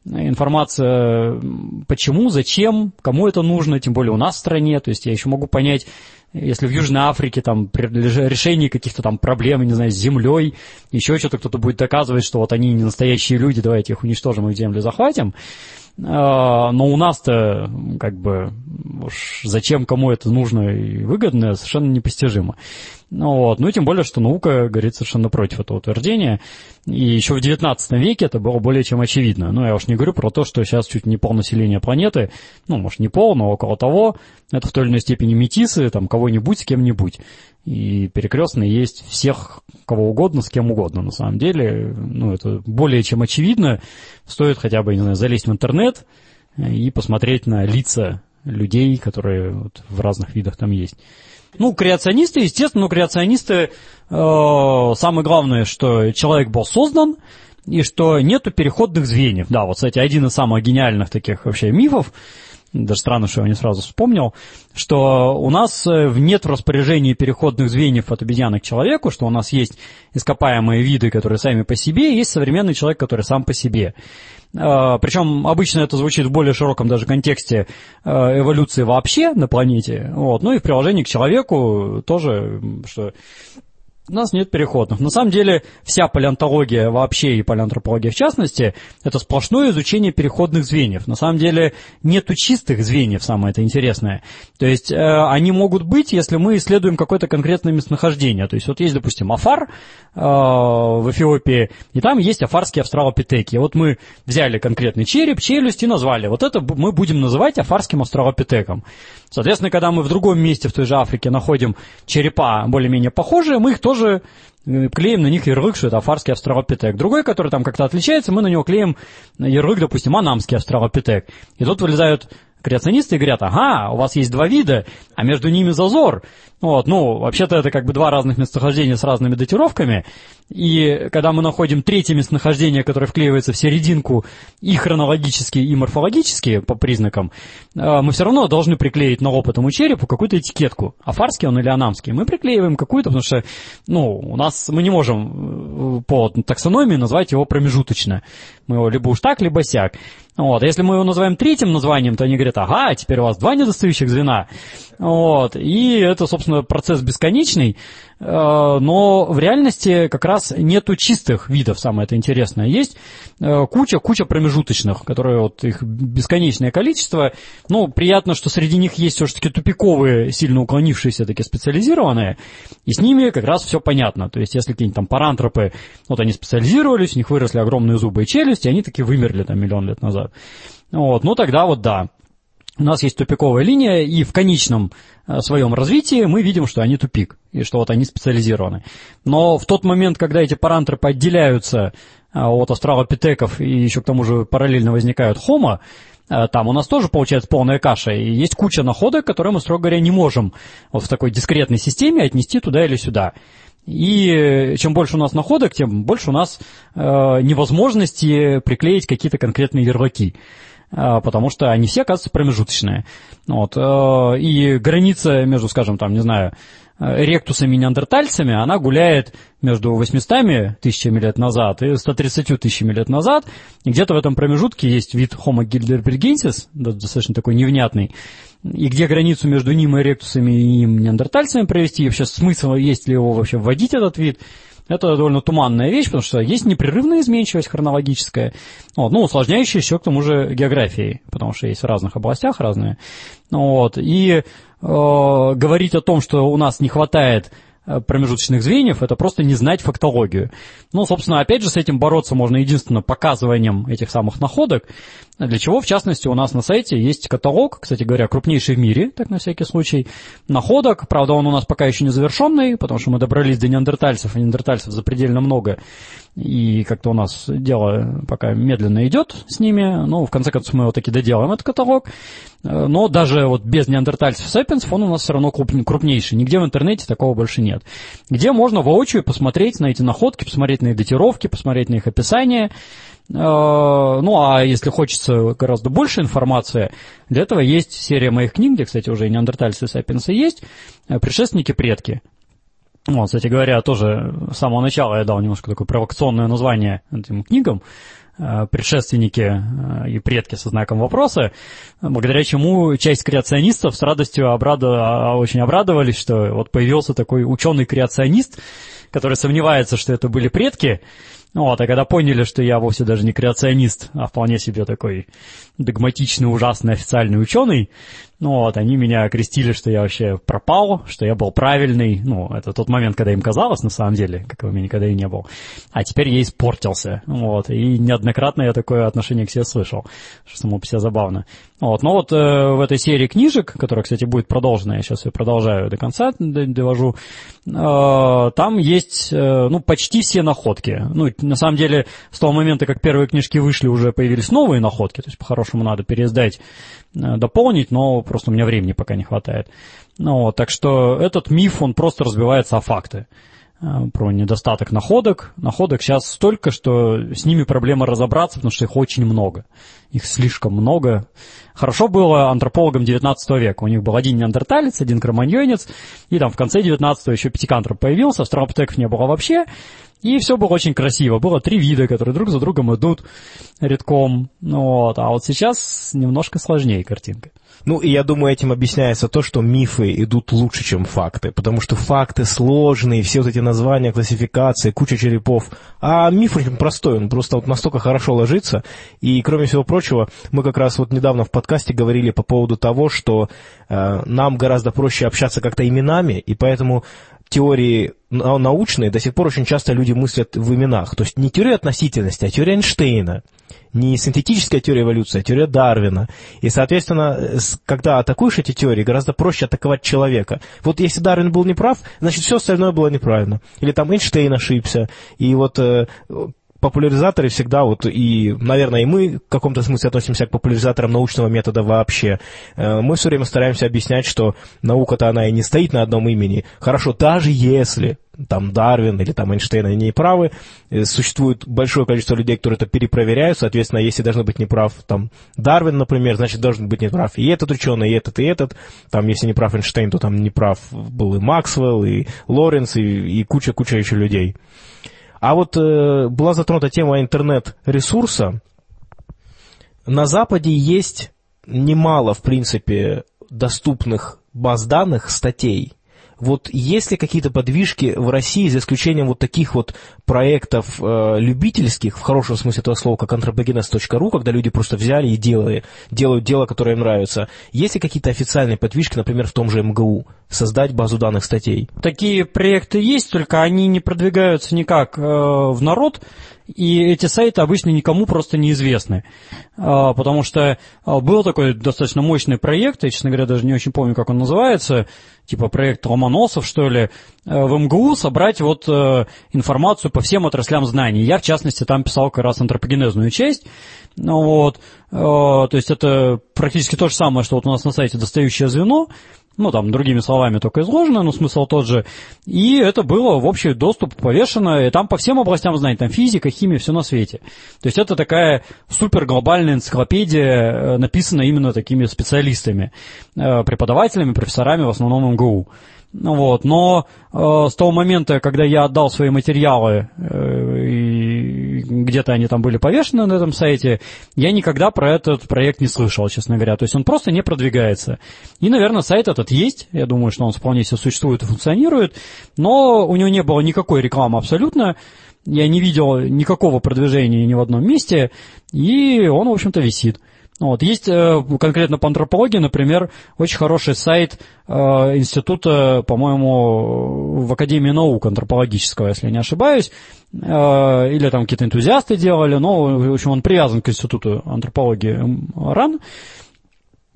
информация, почему, зачем, кому это нужно, тем более у нас в стране, то есть я еще могу понять, если в Южной Африке там при решении каких-то там проблем, не знаю, с землей, еще что-то кто-то будет доказывать, что вот они не настоящие люди, давайте их уничтожим и землю захватим. А, но у нас-то, как бы, уж зачем кому это нужно и выгодно, совершенно непостижимо. Ну, вот. ну и тем более, что наука говорит совершенно против этого утверждения. И еще в 19 веке это было более чем очевидно. Ну, я уж не говорю про то, что сейчас чуть не пол населения планеты, ну, может, не пол, но около того, это в той или иной степени метисы, там, кого-нибудь с кем-нибудь. И перекрестные есть всех, кого угодно, с кем угодно, на самом деле. Ну, это более чем очевидно. Стоит хотя бы, не знаю, залезть в интернет и посмотреть на лица людей, которые вот в разных видах там есть. Ну, креационисты, естественно, ну, креационисты, э, самое главное, что человек был создан, и что нету переходных звеньев. Да, вот, кстати, один из самых гениальных таких вообще мифов, даже странно, что я не сразу вспомнил, что у нас э, нет в распоряжении переходных звеньев от обезьяны к человеку, что у нас есть ископаемые виды, которые сами по себе, и есть современный человек, который сам по себе. Э, Причем обычно это звучит в более широком даже контексте э, эволюции вообще на планете. Вот. Ну и в приложении к человеку тоже, что у нас нет переходных. На самом деле вся палеонтология вообще и палеантропология в частности, это сплошное изучение переходных звеньев. На самом деле нету чистых звеньев, самое это интересное. То есть э, они могут быть, если мы исследуем какое-то конкретное местонахождение. То есть вот есть, допустим, Афар э, в Эфиопии, и там есть афарские австралопитеки. Вот мы взяли конкретный череп, челюсть и назвали. Вот это мы будем называть афарским австралопитеком. Соответственно, когда мы в другом месте в той же Африке находим черепа более-менее похожие, мы их тоже э, клеим на них ярлык, что это афарский австралопитек. Другой, который там как-то отличается, мы на него клеим ярлык, допустим, анамский австралопитек. И тут вылезают креационисты говорят, ага, у вас есть два вида, а между ними зазор. Вот, ну, вообще-то это как бы два разных местонахождения с разными датировками, и когда мы находим третье местонахождение, которое вклеивается в серединку и хронологически, и морфологически по признакам, э, мы все равно должны приклеить на лоб черепу какую-то этикетку. Афарский он или анамский. Мы приклеиваем какую-то, потому что, ну, у нас, мы не можем э, по таксономии назвать его промежуточно. Мы его либо уж так, либо сяк. Вот. Если мы его называем третьим названием, то они говорят, ага, теперь у вас два недостающих звена. Вот. И это, собственно, процесс бесконечный, но в реальности как раз нету чистых видов, самое это интересное. Есть куча-куча э, промежуточных, которые вот их бесконечное количество. Ну, приятно, что среди них есть все-таки тупиковые, сильно уклонившиеся, такие специализированные, и с ними как раз все понятно. То есть, если какие-нибудь там парантропы, вот они специализировались, у них выросли огромные зубы и челюсти, они таки вымерли там миллион лет назад. Вот, ну тогда вот да, у нас есть тупиковая линия, и в конечном э, своем развитии мы видим, что они тупик, и что вот они специализированы. Но в тот момент, когда эти парантропы отделяются э, от австралопитеков, и еще к тому же параллельно возникают хомо, э, там у нас тоже получается полная каша, и есть куча находок, которые мы, строго говоря, не можем вот в такой дискретной системе отнести туда или сюда. И чем больше у нас находок, тем больше у нас э, невозможности приклеить какие-то конкретные ярлыки. А, потому что они все, оказывается, промежуточные. Вот. Э, и граница между, скажем, там, не знаю, э, ректусами неандертальцами, она гуляет между 800 тысячами лет назад и 130 тысячами лет назад. И где-то в этом промежутке есть вид Homo gilderbergensis, достаточно такой невнятный, и где границу между ним и ректусами и им неандертальцами провести, и вообще смысл, есть ли его вообще вводить этот вид – это довольно туманная вещь, потому что есть непрерывная изменчивость хронологическая, вот, ну, усложняющая еще к тому же географией, потому что есть в разных областях разные. Вот, и э, говорить о том, что у нас не хватает Э, промежуточных звеньев, это просто не знать фактологию. Ну, собственно, опять же, с этим бороться можно единственно показыванием этих самых находок, для чего, в частности, у нас на сайте есть каталог, кстати говоря, крупнейший в мире, так на всякий случай, находок. Правда, он у нас пока еще не завершенный, потому что мы добрались до неандертальцев, и неандертальцев запредельно много, и как-то у нас дело пока медленно идет с ними. Ну, в конце концов, мы его таки доделаем, этот каталог. Но даже вот без неандертальцев и сапиенсов он у нас все равно крупнейший. Нигде в интернете такого больше нет. Где можно воочию посмотреть на эти находки, посмотреть на их датировки, посмотреть на их описание. Э, ну, а если хочется гораздо больше информации, для этого есть серия моих книг, где, кстати, уже и неандертальцы и сапиенсы есть, э, «Предшественники-предки». Вот, кстати говоря, тоже с самого начала я дал немножко такое провокационное название этим книгам, Э, предшественники и предки со знаком вопроса, благодаря чему часть креационистов с радостью обрадов... А, очень обрадовались, что вот появился такой ученый-креационист, который сомневается, что это были предки, вот, а когда поняли, что я вовсе даже не креационист, а вполне себе такой догматичный, ужасный официальный ученый, ну вот, они меня окрестили, что я вообще пропал, что я был правильный. Ну, это тот момент, когда им казалось, на самом деле, как у меня никогда и не был. А теперь я испортился. Вот, и неоднократно я такое отношение к себе слышал, что само по себе забавно. Вот, но вот э, в этой серии книжек, которая, кстати, будет продолжена, я сейчас ее продолжаю до конца, довожу, э, там есть, э, ну, почти все находки. Ну, на самом деле, с того момента, как первые книжки вышли, уже появились новые находки, то есть, по-хорошему, надо переиздать Э, дополнить, но просто у меня времени пока не хватает. Ну, вот, так что этот миф, он просто разбивается о факты э, про недостаток находок. Находок сейчас столько, что с ними проблема разобраться, потому что их очень много. Их слишком много. Хорошо было антропологам 19 века. У них был один неандерталец, один кроманьонец, и там в конце 19 еще пятикантроп появился, австралопитеков не было вообще. И все было очень красиво. Было три вида, которые друг за другом идут редком. Вот. А вот сейчас немножко сложнее картинка. Ну, и я думаю, этим объясняется то, что мифы идут лучше, чем факты, потому что факты сложные, все вот эти названия, классификации, куча черепов, а миф очень простой, он просто вот настолько хорошо ложится, и, кроме всего прочего, мы как раз вот недавно в подкасте говорили по поводу того, что э, нам гораздо проще общаться как-то именами, и поэтому теории научные до сих пор очень часто люди мыслят в именах. То есть не теория относительности, а теория Эйнштейна. Не синтетическая теория эволюции, а теория Дарвина. И, соответственно, когда атакуешь эти теории, гораздо проще атаковать человека. Вот если Дарвин был неправ, значит, все остальное было неправильно. Или там Эйнштейн ошибся. И вот э, популяризаторы всегда, вот и, наверное, и мы в каком-то смысле относимся к популяризаторам научного метода вообще. Э, мы все время стараемся объяснять, что наука-то она и не стоит на одном имени. Хорошо, даже если там Дарвин или там Эйнштейн, они не правы. Э, существует большое количество людей, которые это перепроверяют, соответственно, если должен быть неправ там Дарвин, например, значит, должен быть неправ и этот ученый, и этот, и этот. Там, если не прав Эйнштейн, то там неправ был и Максвелл, и Лоренс, и куча-куча еще людей. А вот э, была затронута тема интернет-ресурса. На Западе есть немало, в принципе, доступных баз данных, статей, вот есть ли какие-то подвижки в России, за исключением вот таких вот проектов э, любительских, в хорошем смысле этого слова, как anthropogenes.ru, когда люди просто взяли и делали, делают дело, которое им нравится. Есть ли какие-то официальные подвижки, например, в том же МГУ, создать базу данных статей? Такие проекты есть, только они не продвигаются никак э, в народ, и эти сайты обычно никому просто неизвестны. А, потому что а, был такой достаточно мощный проект, я, честно говоря, даже не очень помню, как он называется, типа проект Ломоносов, что ли, э, в МГУ собрать вот э, информацию по всем отраслям знаний. Я, в частности, там писал как раз антропогенезную часть. Ну, вот, э, то есть это практически то же самое, что вот у нас на сайте достающее звено, ну, там, другими словами только изложено, но смысл тот же. И это было в общий доступ повешено, и там по всем областям знаний, там физика, химия, все на свете. То есть это такая супер глобальная энциклопедия, э, написанная именно такими специалистами, э, преподавателями, профессорами в основном МГУ. Ну Вот. Но э, с того момента, когда я отдал свои материалы, э, и где-то они там были повешены на этом сайте, я никогда про этот проект не слышал, честно говоря. То есть он просто не продвигается. И, наверное, сайт этот есть. Я думаю, что он вполне себе существует и функционирует. Но у него не было никакой рекламы абсолютно. Я не видел никакого продвижения ни в одном месте. И он, в общем-то, висит. Вот. Есть э, конкретно по антропологии, например, очень хороший сайт э, института, по-моему, в Академии наук антропологического, если я не ошибаюсь, э, или там какие-то энтузиасты делали, но, в общем, он привязан к институту антропологии РАН.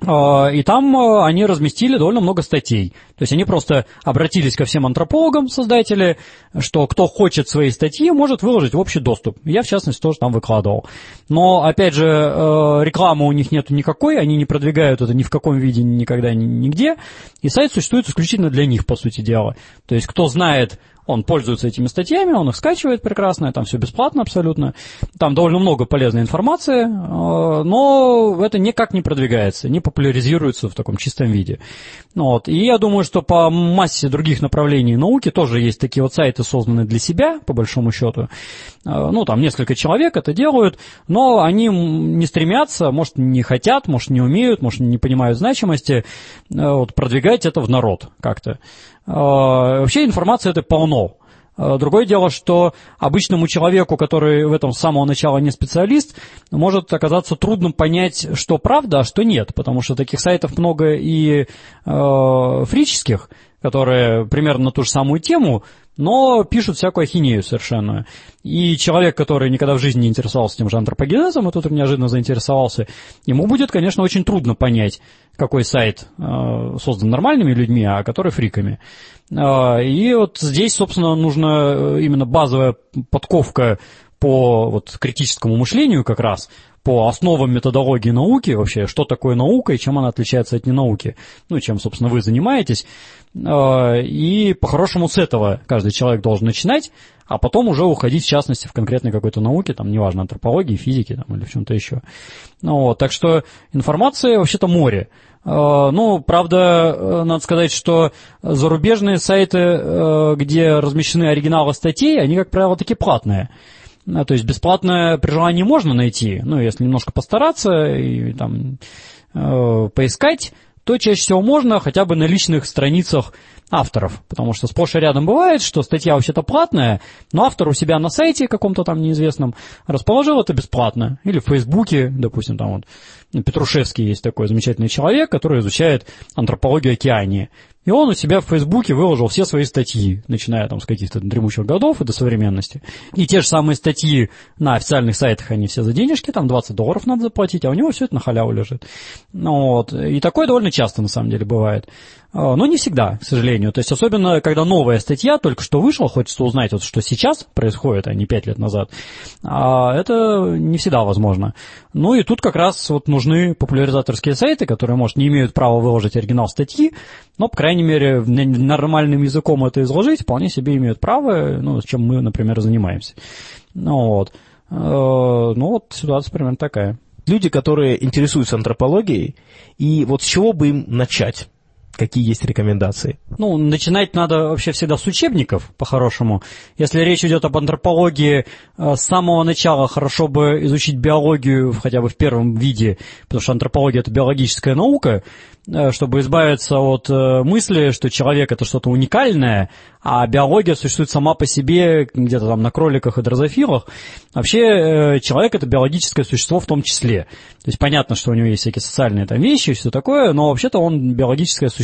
А, и там а, они разместили довольно много статей. То есть они просто обратились ко всем антропологам, создатели, что кто хочет свои статьи, может выложить в общий доступ. Я, в частности, тоже там выкладывал. Но, опять же, э, рекламы у них нет никакой, они не продвигают это ни в каком виде, никогда, нигде. И сайт существует исключительно для них, по сути дела. То есть кто знает он пользуется этими статьями, он их скачивает прекрасно, там все бесплатно абсолютно. Там довольно много полезной информации, э, но это никак не продвигается, не популяризируется в таком чистом виде. Ну вот. И я думаю, что по массе других направлений науки тоже есть такие вот сайты, созданные для себя, по большому счету. Э, ну, там несколько человек это делают, но они не стремятся, может, не хотят, может, не умеют, может, не понимают значимости, э, вот, продвигать это в народ как-то. А, вообще информации это полно. А, другое дело, что обычному человеку, который в этом с самого начала не специалист, может оказаться трудным понять, что правда, а что нет, потому что таких сайтов много и э, фрических, которые примерно на ту же самую тему, но пишут всякую ахинею совершенно. И человек, который никогда в жизни не интересовался тем же антропогенезом, и тут неожиданно заинтересовался, ему будет, конечно, очень трудно понять, какой сайт э, создан нормальными людьми, а который фриками. Э, и вот здесь, собственно, нужна именно базовая подковка по вот, критическому мышлению как раз, по основам методологии науки вообще, что такое наука и чем она отличается от ненауки, ну, чем, собственно, вы занимаетесь. А, и по-хорошему с этого каждый человек должен начинать, а потом уже уходить, в частности, в конкретной какой-то науке, там, неважно, антропологии, физике там, или в чем-то еще. Ну, вот, так что информация вообще-то море. А, ну, правда, э, надо сказать, что зарубежные сайты, э, где размещены оригиналы статей, они, как правило, такие платные. То есть бесплатно при желании можно найти, ну, если немножко постараться и там э, поискать, то чаще всего можно хотя бы на личных страницах авторов, потому что сплошь и рядом бывает, что статья вообще-то платная, но автор у себя на сайте каком-то там неизвестном расположил это бесплатно. Или в Фейсбуке, допустим, там вот Петрушевский есть такой замечательный человек, который изучает антропологию океании. И он у себя в Фейсбуке выложил все свои статьи, начиная там с каких-то дремучих годов и до современности. И те же самые статьи на официальных сайтах, они все за денежки, там 20 долларов надо заплатить, а у него все это на халяву лежит. Ну, вот. И такое довольно часто на самом деле бывает. А, но не всегда, к сожалению. То есть особенно, когда новая статья только что вышла, хочется узнать, вот, что сейчас происходит, а не пять лет назад. А это не всегда возможно. Ну и тут как раз вот нужны популяризаторские сайты, которые, может, не имеют права выложить оригинал статьи, но, по крайней мере, нормальным языком это изложить вполне себе имеют право, ну, чем мы, например, занимаемся. Ну вот. Э, ну вот ситуация примерно такая. Люди, которые интересуются антропологией, и вот с чего бы им начать? Какие есть рекомендации? Ну, начинать надо вообще всегда с учебников, по-хорошему. Если речь идет об антропологии, э, с самого начала хорошо бы изучить биологию хотя бы в первом виде, потому что антропология – это биологическая наука, Э, чтобы избавиться от э, мысли, что человек это что-то уникальное, а биология существует сама по себе где-то там на кроликах и дрозофилах. Вообще человек это биологическое существо в том числе. То есть понятно, что у него есть всякие социальные там вещи и все такое, но вообще-то он биологическое существо.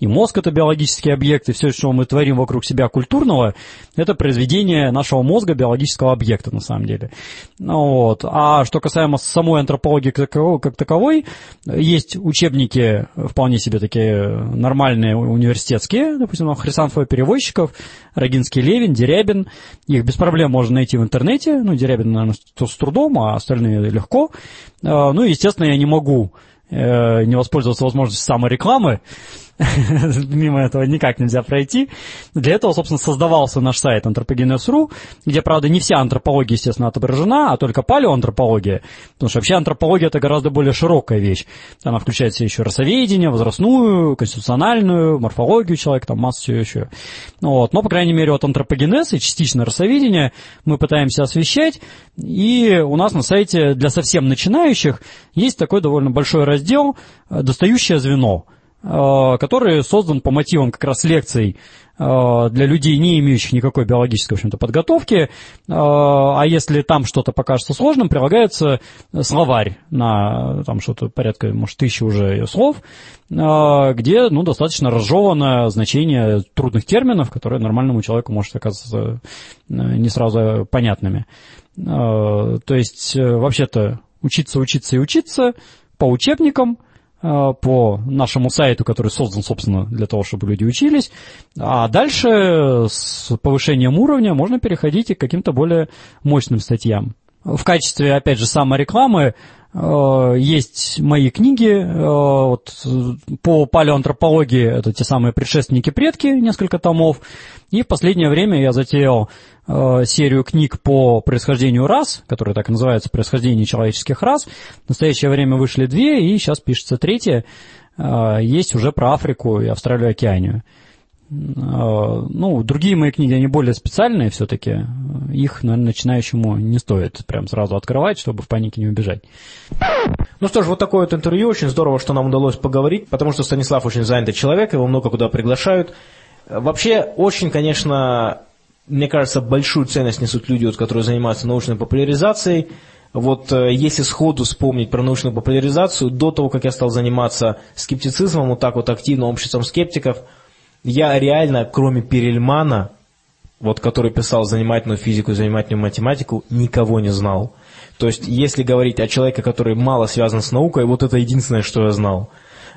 И мозг это биологический объект, и все, что мы творим вокруг себя культурного, это произведение нашего мозга биологического объекта на самом деле. Ну вот. А что касаемо самой антропологии как таковой, есть учебники вполне себе такие нормальные университетские, допустим, хрисанфовых переводчиков, Рогинский Левин, Дерябин. Их без проблем можно найти в интернете. Ну, Дерябин, наверное, с трудом, а остальные легко. А, ну, естественно, я не могу не воспользоваться возможностью самой рекламы. Мимо этого никак нельзя пройти. Для этого, собственно, создавался наш сайт Anthropogenes.ru, где, правда, не вся антропология, естественно, отображена, а только палеоантропология. Потому что вообще антропология – это гораздо более широкая вещь. Она включает в себя еще расоведение, возрастную, конституциональную, морфологию человека, там масса всего еще. Вот. Но, по крайней мере, вот антропогенез и частично расоведение мы пытаемся освещать. И у нас на сайте для совсем начинающих есть такой довольно большой раздел «Достающее звено». Э, который создан по мотивам как раз лекций э, для людей, не имеющих никакой биологической, в общем-то, подготовки. Э, а если там что-то покажется сложным, прилагается словарь на там что-то порядка, может, тысячи уже слов, где, ну, достаточно разжевано значение трудных терминов, которые нормальному человеку может оказаться не сразу понятными. То есть, вообще-то, учиться, учиться и учиться по учебникам – по нашему сайту, который создан, собственно, для того, чтобы люди учились. А дальше с повышением уровня можно переходить и к каким-то более мощным статьям. В качестве, опять же, саморекламы э, есть мои книги э, вот, по палеоантропологии, это те самые предшественники-предки, несколько томов. И в последнее время я затеял Э, серию книг по происхождению рас, которые так и называются «Происхождение человеческих рас». В настоящее время вышли две, и сейчас пишется третья. Э, есть уже про Африку и Австралию Океанию. Э, ну, другие мои книги, они более специальные все-таки. Их, наверное, начинающему не стоит прям сразу открывать, чтобы в панике не убежать. Ну что ж, вот такое вот интервью. Очень здорово, что нам удалось поговорить, потому что Станислав очень занятый человек, его много куда приглашают. Вообще, очень, конечно, мне кажется, большую ценность несут люди, вот, которые занимаются научной популяризацией. Вот э, если сходу вспомнить про научную популяризацию, до того, как я стал заниматься скептицизмом, вот так вот активно обществом скептиков, я реально, кроме Перельмана, вот, который писал занимательную физику занимательную математику, никого не знал. То есть, если говорить о человеке, который мало связан с наукой, вот это единственное, что я знал.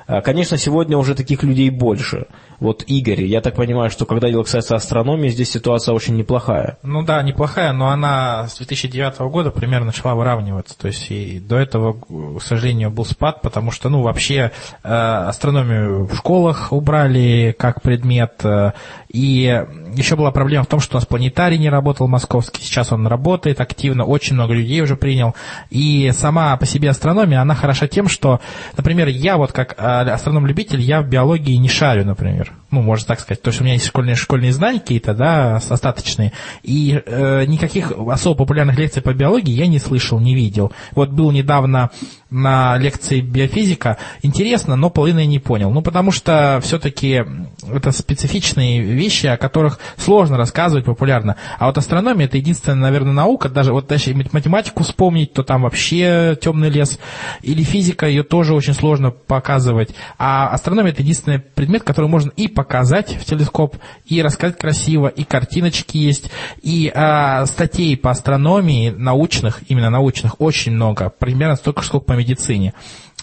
А, конечно, сегодня уже таких людей больше. Вот Игорь, я так понимаю, что когда дело касается астрономии, здесь ситуация очень неплохая. Ну да, неплохая, но она с 2009 года примерно начала выравниваться. То есть и до этого, к сожалению, был спад, потому что, ну, вообще э, астрономию в школах убрали как предмет. Э, и еще была проблема в том, что у нас планетарий не работал московский. Сейчас он работает активно, очень много людей уже принял. И сама по себе астрономия, она хороша тем, что, например, я вот как э, астроном-любитель, я в биологии не шарю, например. Ну, можно так сказать. То есть у меня есть школьные, школьные знания какие-то, да, остаточные. И э, никаких особо популярных лекций по биологии я не слышал, не видел. Вот был недавно на лекции биофизика. Интересно, но половину я не понял. Ну, потому что все-таки это специфичные вещи, о которых сложно рассказывать популярно. А вот астрономия это единственная, наверное, наука. Даже вот даже математику вспомнить, то там вообще темный лес. Или физика, ее тоже очень сложно показывать. А астрономия это единственный предмет, который можно и показать в телескоп, и рассказать красиво, и картиночки есть, и а, статей по астрономии научных, именно научных, очень много. Примерно столько, сколько по медицине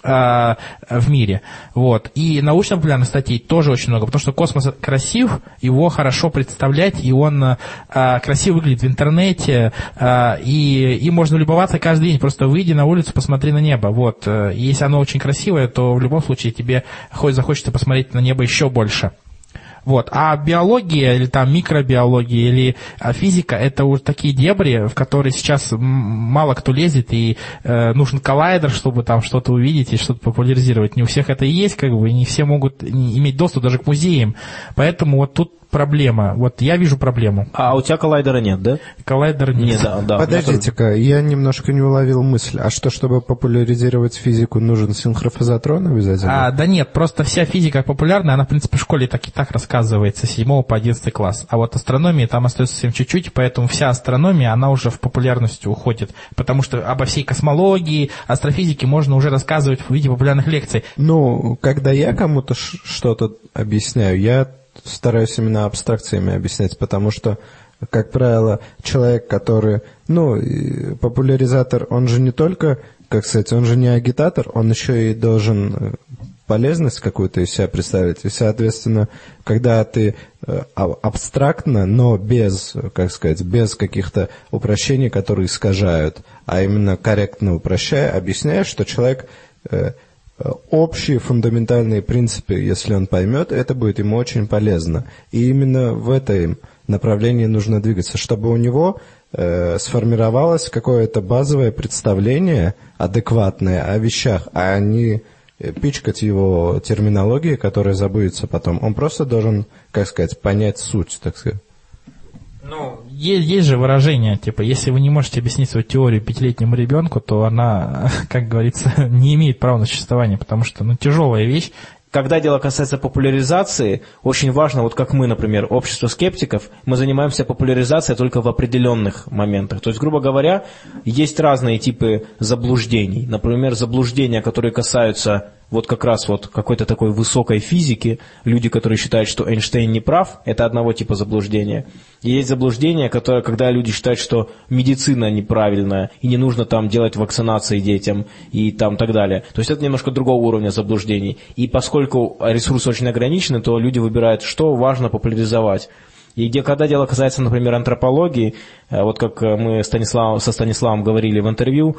а, в мире. Вот. И научно-популярных статей тоже очень много, потому что космос красив, его хорошо представлять, и он а, красиво выглядит в интернете, а, и им можно любоваться каждый день. Просто выйди на улицу, посмотри на небо. Вот. Если оно очень красивое, то в любом случае тебе хоть захочется посмотреть на небо еще больше. Вот. А биология или там микробиология или а, физика это уже такие дебри, в которые сейчас мало кто лезет и э, нужен коллайдер, чтобы там что-то увидеть и что-то популяризировать. Не у всех это и есть, как бы, и не все могут иметь доступ даже к музеям. Поэтому вот тут проблема. Вот я вижу проблему. А у тебя коллайдера нет, да? Коллайдера нет. нет да, да, Подождите-ка, я немножко не уловил мысль. А что, чтобы популяризировать физику, нужен синхрофазотрон обязательно? А, да нет, просто вся физика популярна, она, в принципе, в школе так и так рассказывается, с 7 по 11 класс. А вот астрономия там остается совсем чуть-чуть, поэтому вся астрономия, она уже в популярность уходит. Потому что обо всей космологии, астрофизике можно уже рассказывать в виде популярных лекций. Ну, когда я кому-то что-то объясняю, я стараюсь именно абстракциями объяснять, потому что, как правило, человек, который, ну, популяризатор, он же не только, как сказать, он же не агитатор, он еще и должен э, полезность какую-то из себя представить. И, соответственно, когда ты э, абстрактно, но без, как сказать, без каких-то упрощений, которые искажают, а именно корректно упрощая, объясняешь, что человек э, общие фундаментальные принципы, если он поймет, это будет ему очень полезно. И именно в этом направлении нужно двигаться, чтобы у него э, сформировалось какое-то базовое представление адекватное о вещах, а не э, пичкать его терминологией, которая забудется потом. Он просто должен, как сказать, понять суть, так сказать. Ну, есть, есть же выражение, типа, если вы не можете объяснить свою теорию пятилетнему ребенку, то она, как говорится, не имеет права на существование, потому что, ну, тяжелая вещь, когда дело касается популяризации, очень важно, вот как мы, например, общество скептиков, мы занимаемся популяризацией только в определенных моментах. То есть, грубо говоря, есть разные типы заблуждений. Например, заблуждения, которые касаются вот как раз вот какой-то такой высокой физики, люди, которые считают, что Эйнштейн не прав, это одного типа заблуждения. И есть заблуждение, которое, когда люди считают, что медицина неправильная, и не нужно там делать вакцинации детям, и там так далее. То есть это немножко другого уровня заблуждений. И поскольку ресурсы очень ограничены, то люди выбирают, что важно популяризовать. И где, когда дело касается, например, антропологии, э, вот как мы Станислав, со Станиславом говорили в интервью,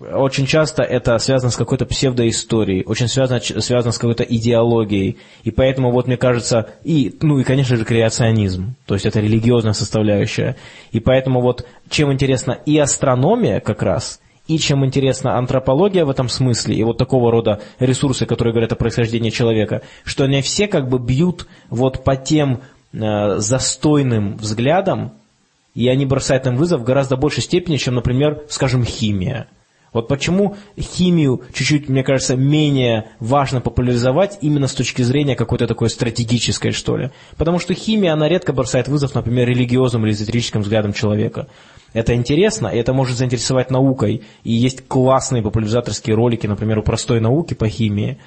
очень часто это связано с какой-то псевдоисторией, очень связано, связано с какой-то идеологией. И поэтому, вот мне кажется, и, ну и, конечно же, креационизм, то есть это религиозная составляющая. И поэтому вот чем интересна и астрономия как раз, и чем интересна антропология в этом смысле, и вот такого рода ресурсы, которые говорят о происхождении человека, что они все как бы бьют вот по тем э, застойным взглядам, и они бросают им вызов в гораздо большей степени, чем, например, скажем, химия. Вот почему химию чуть-чуть, мне кажется, менее важно популяризовать именно с точки зрения какой-то такой стратегической, что ли. Потому что химия, она редко бросает вызов, например, религиозным или эзотерическим взглядам человека. Это интересно, и это может заинтересовать наукой. И есть классные популяризаторские ролики, например, у простой науки по химии.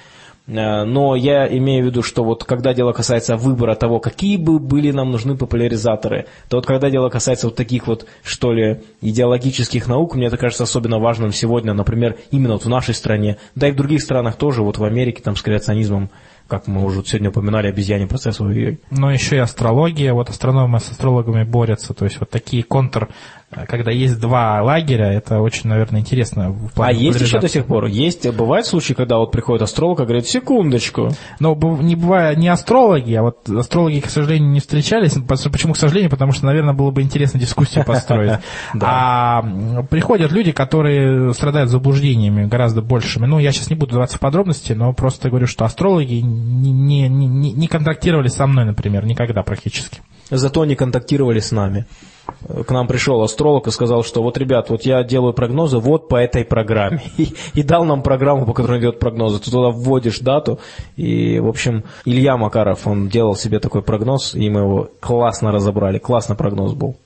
Э, но я имею в виду, что вот когда дело касается выбора того, какие бы были нам нужны популяризаторы, то вот когда дело касается вот таких вот, что ли, идеологических наук, мне это кажется особенно важным сегодня, например, именно вот в нашей стране, да и в других странах тоже, вот в Америке там с креационизмом как мы уже сегодня упоминали, обезьяне процесс. Но еще и астрология, вот астрономы с астрологами борются, то есть вот такие контр когда есть два лагеря, это очень, наверное, интересно. В плане а есть еще до сих пор? Есть, бывают случаи, когда вот приходит астролог и говорит, секундочку. Но не бывает не астрологи, а вот астрологи, к сожалению, не встречались. Почему, к сожалению? Потому что, наверное, было бы интересно дискуссию построить. А приходят люди, которые страдают заблуждениями гораздо большими. Ну, я сейчас не буду даваться в подробности, но просто говорю, что астрологи не контактировали со мной, например, никогда практически. Зато они контактировали с нами к нам пришел астролог и сказал, что вот, ребят, вот я делаю прогнозы вот по этой программе. И, и дал нам программу, по которой делают прогнозы. Ты туда вводишь дату. И, в общем, Илья Макаров, он делал себе такой прогноз, и мы его классно разобрали. Классный прогноз был.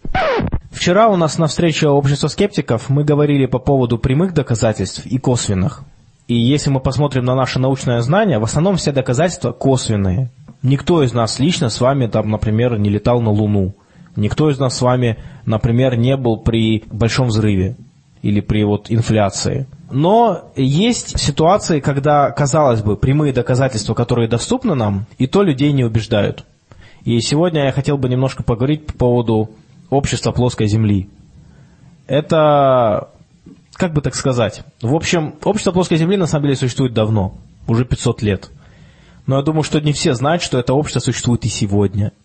Вчера у нас на встрече общества скептиков мы говорили по поводу прямых доказательств и косвенных. И если мы посмотрим на наше научное знание, в основном все доказательства косвенные. Никто из нас лично с вами, там, например, не летал на Луну. Никто из нас с вами, например, не был при большом взрыве или при вот инфляции. Но есть ситуации, когда, казалось бы, прямые доказательства, которые доступны нам, и то людей не убеждают. И сегодня я хотел бы немножко поговорить по поводу общества плоской Земли. Это, как бы так сказать, в общем, общество плоской Земли на самом деле существует давно, уже 500 лет. Но я думаю, что не все знают, что это общество существует и сегодня –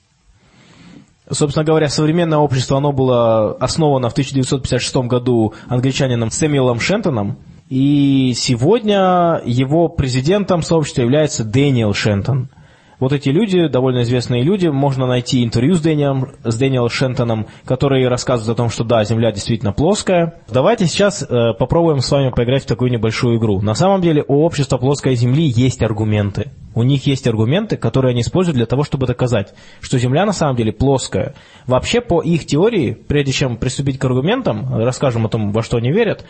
Собственно говоря, современное общество, оно было основано в 1956 году англичанином Сэмюэлом Шентоном, и сегодня его президентом сообщества является Дэниел Шентон – вот эти люди, довольно известные люди, можно найти интервью с Дэниелом, с Дэниелом Шентоном, который рассказывает о том, что да, Земля действительно плоская. Давайте сейчас э, попробуем с вами поиграть в такую небольшую игру. На самом деле у общества плоской Земли есть аргументы. У них есть аргументы, которые они используют для того, чтобы доказать, что Земля на самом деле плоская. Вообще, по их теории, прежде чем приступить к аргументам, расскажем о том, во что они верят,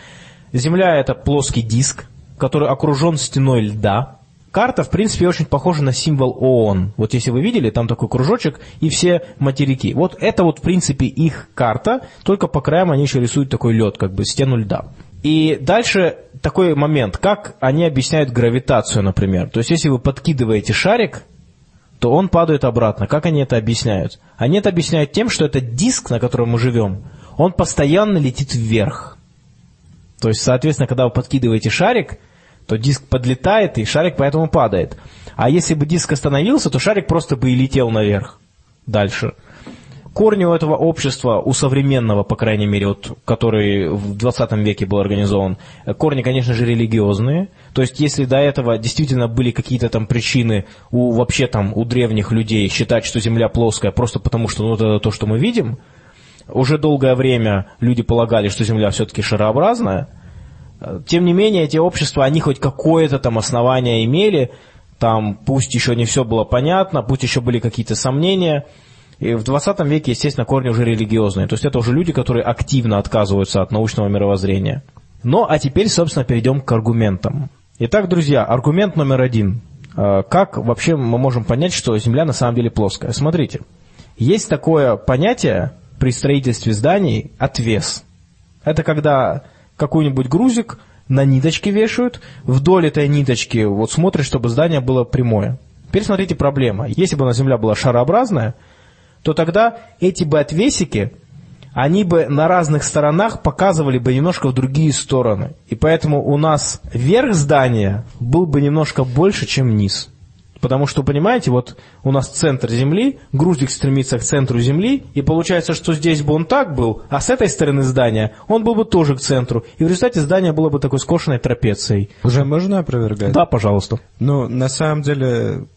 Земля это плоский диск, который окружен стеной льда, Карта, в принципе, очень похожа на символ ООН. Вот если вы видели, там такой кружочек и все материки. Вот это вот, в принципе, их карта, только по краям они еще рисуют такой лед, как бы стену льда. И дальше такой момент, как они объясняют гравитацию, например. То есть, если вы подкидываете шарик, то он падает обратно. Как они это объясняют? Они это объясняют тем, что этот диск, на котором мы живем, он постоянно летит вверх. То есть, соответственно, когда вы подкидываете шарик, то диск подлетает, и шарик поэтому падает. А если бы диск остановился, то шарик просто бы и летел наверх дальше. Корни у этого общества, у современного, по крайней мере, вот, который в 20 веке был организован, корни, конечно же, религиозные. То есть, если до этого действительно были какие-то там причины у вообще там у древних людей считать, что Земля плоская, просто потому что ну, это то, что мы видим, уже долгое время люди полагали, что Земля все-таки шарообразная. Тем не менее, эти общества, они хоть какое-то там основание имели, там пусть еще не все было понятно, пусть еще были какие-то сомнения – и в 20 веке, естественно, корни уже религиозные. То есть это уже люди, которые активно отказываются от научного мировоззрения. Ну, а теперь, собственно, перейдем к аргументам. Итак, друзья, аргумент номер один. А, как вообще мы можем понять, что Земля на самом деле плоская? Смотрите, есть такое понятие при строительстве зданий – отвес. Это когда какой-нибудь грузик на ниточке вешают, вдоль этой ниточки вот смотрят, чтобы здание было прямое. Теперь смотрите проблема. Если бы на Земля была шарообразная – то тогда эти бы отвесики, они бы на разных сторонах показывали бы немножко в другие стороны. И поэтому у нас верх здания был бы немножко больше, чем низ. Потому что, понимаете, вот у нас центр Земли, грузик стремится к центру Земли, и получается, что здесь бы он так был, а с этой стороны здания он был бы тоже к центру. И в результате здание было бы такой скошенной трапецией. Уже можно опровергать? Да, пожалуйста. Ну, на самом деле,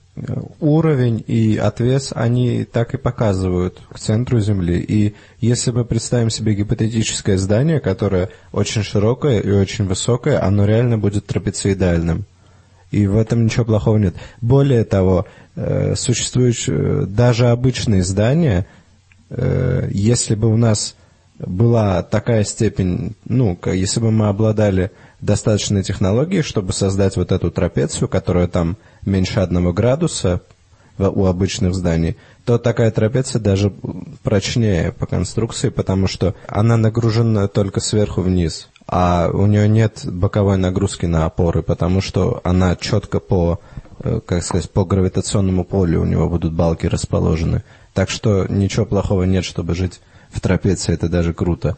уровень и отвес, они так и показывают к центру Земли. И если мы представим себе гипотетическое здание, которое очень широкое и очень высокое, оно реально будет трапециидальным. И в этом ничего плохого нет. Более того, э, существуют э, даже обычные здания, э, если бы у нас была такая степень, ну, если бы мы обладали достаточной технологией, чтобы создать вот эту трапецию, которая там меньше одного градуса у обычных зданий, то такая трапеция даже прочнее по конструкции, потому что она нагружена только сверху вниз, а у нее нет боковой нагрузки на опоры, потому что она четко по, э, как сказать, по гравитационному полю у него будут балки расположены. Так что ничего плохого нет, чтобы жить в трапеции, это даже круто.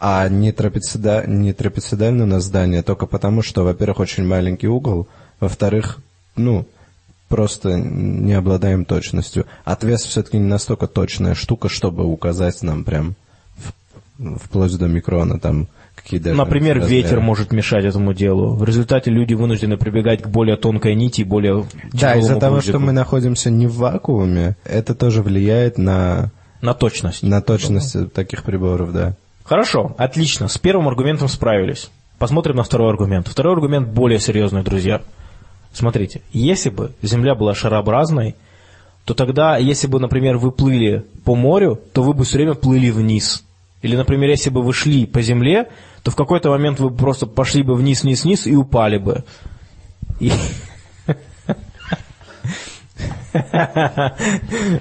А не, трапецида, не трапециидально на здание только потому, что, во-первых, очень маленький угол, во-вторых, ну, просто не обладаем точностью. Отвес все-таки не настолько точная штука, чтобы указать нам прям в, вплоть до микрона там какие даже Например, размеры. ветер может мешать этому делу. В результате люди вынуждены прибегать к более тонкой нити и более Да, из-за того, грузику. что мы находимся не в вакууме, это тоже влияет на, На точность. на точность таких приборов, да. Хорошо, отлично. С первым аргументом справились. Посмотрим на второй аргумент. Второй аргумент более серьезный, друзья. Смотрите, если бы Земля была шарообразной, то тогда, если бы, например, вы плыли по морю, то вы бы все время плыли вниз. Или, например, если бы вы шли по земле, то в какой-то момент вы просто пошли бы вниз, вниз, вниз и упали бы. И-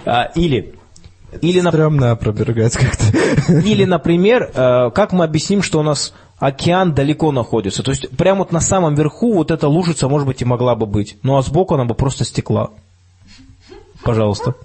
А, Или, или, Стремно опровергать как-то. или, например, э, как мы объясним, что у нас океан далеко находится? То есть прямо вот на самом верху вот эта лужица, может быть, и могла бы быть. Ну а сбоку она бы просто стекла. Пожалуйста.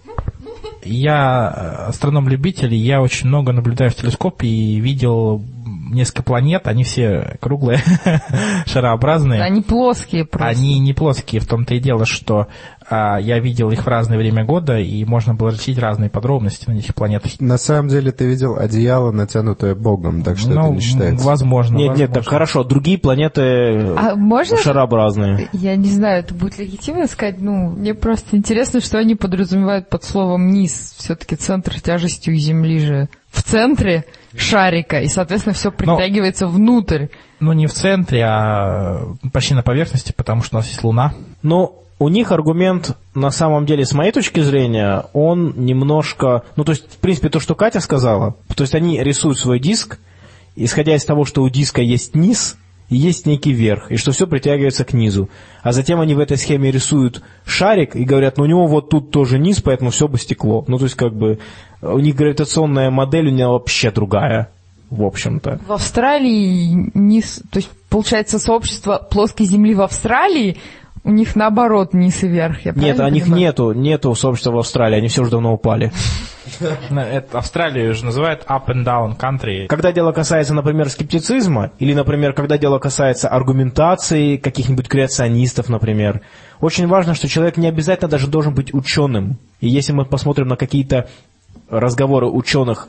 Я э, астроном-любитель, я очень много наблюдаю в телескоп и видел несколько планет, они все круглые, шарообразные. Они плоские просто. Они не плоские, в том-то и дело, что а, я видел их в разное время года, и можно было различить разные подробности на этих планетах. На самом деле ты видел одеяло, натянутое Богом, так что это Ну, не считается. Возможно. Нет, нет, так возможно. хорошо, другие планеты А можно шарообразные. Я не знаю, это будет легитимно сказать, ну, мне просто интересно, что они подразумевают под словом низ. Все-таки центр тяжести у Земли же в центре шарика, и, соответственно, все притягивается внутрь. Ну, не в центре, а почти на поверхности, потому что у нас есть Луна. Но у них аргумент, на самом деле, с моей точки зрения, он немножко... Ну, то есть, в принципе, то, что Катя сказала, то есть они рисуют свой диск, исходя из того, что у диска есть низ, есть некий верх, и что все притягивается к низу. А затем они в этой схеме рисуют шарик и говорят, ну у него вот тут тоже низ, поэтому все бы стекло. Ну, то есть, как бы, у них гравитационная модель у нее вообще другая, в общем-то. В Австралии низ, то есть, получается, сообщество плоской Земли в Австралии, у них наоборот низ и верх. Я Нет, у них понимаю? нету, нету сообщества в Австралии, они все уже давно упали. Это Австралию же называют up and down country. Когда дело касается, например, скептицизма, или, например, когда дело касается аргументации каких-нибудь креационистов, например, очень важно, что человек не обязательно даже должен быть ученым. И если мы посмотрим на какие-то разговоры ученых,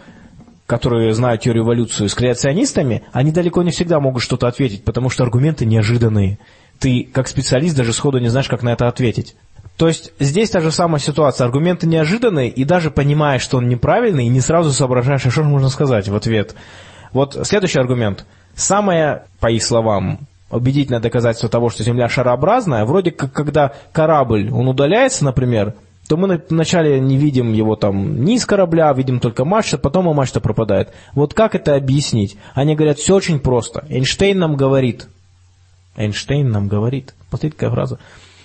которые знают теорию эволюции с креационистами, они далеко не всегда могут что-то ответить, потому что аргументы неожиданные. Ты, как специалист, даже сходу не знаешь, как на это ответить. То есть здесь та же самая ситуация. Аргументы неожиданные, и даже понимая, что он неправильный, не сразу соображаешь, а что же можно сказать в ответ. Вот следующий аргумент. Самое, по их словам, убедительное доказательство того, что Земля шарообразная, вроде как когда корабль, он удаляется, например, то мы вначале не видим его там ни из корабля, видим только мачта, потом и мачта пропадает. Вот как это объяснить? Они говорят, все очень просто. Эйнштейн нам говорит, Эйнштейн нам говорит, посмотрите какая фраза,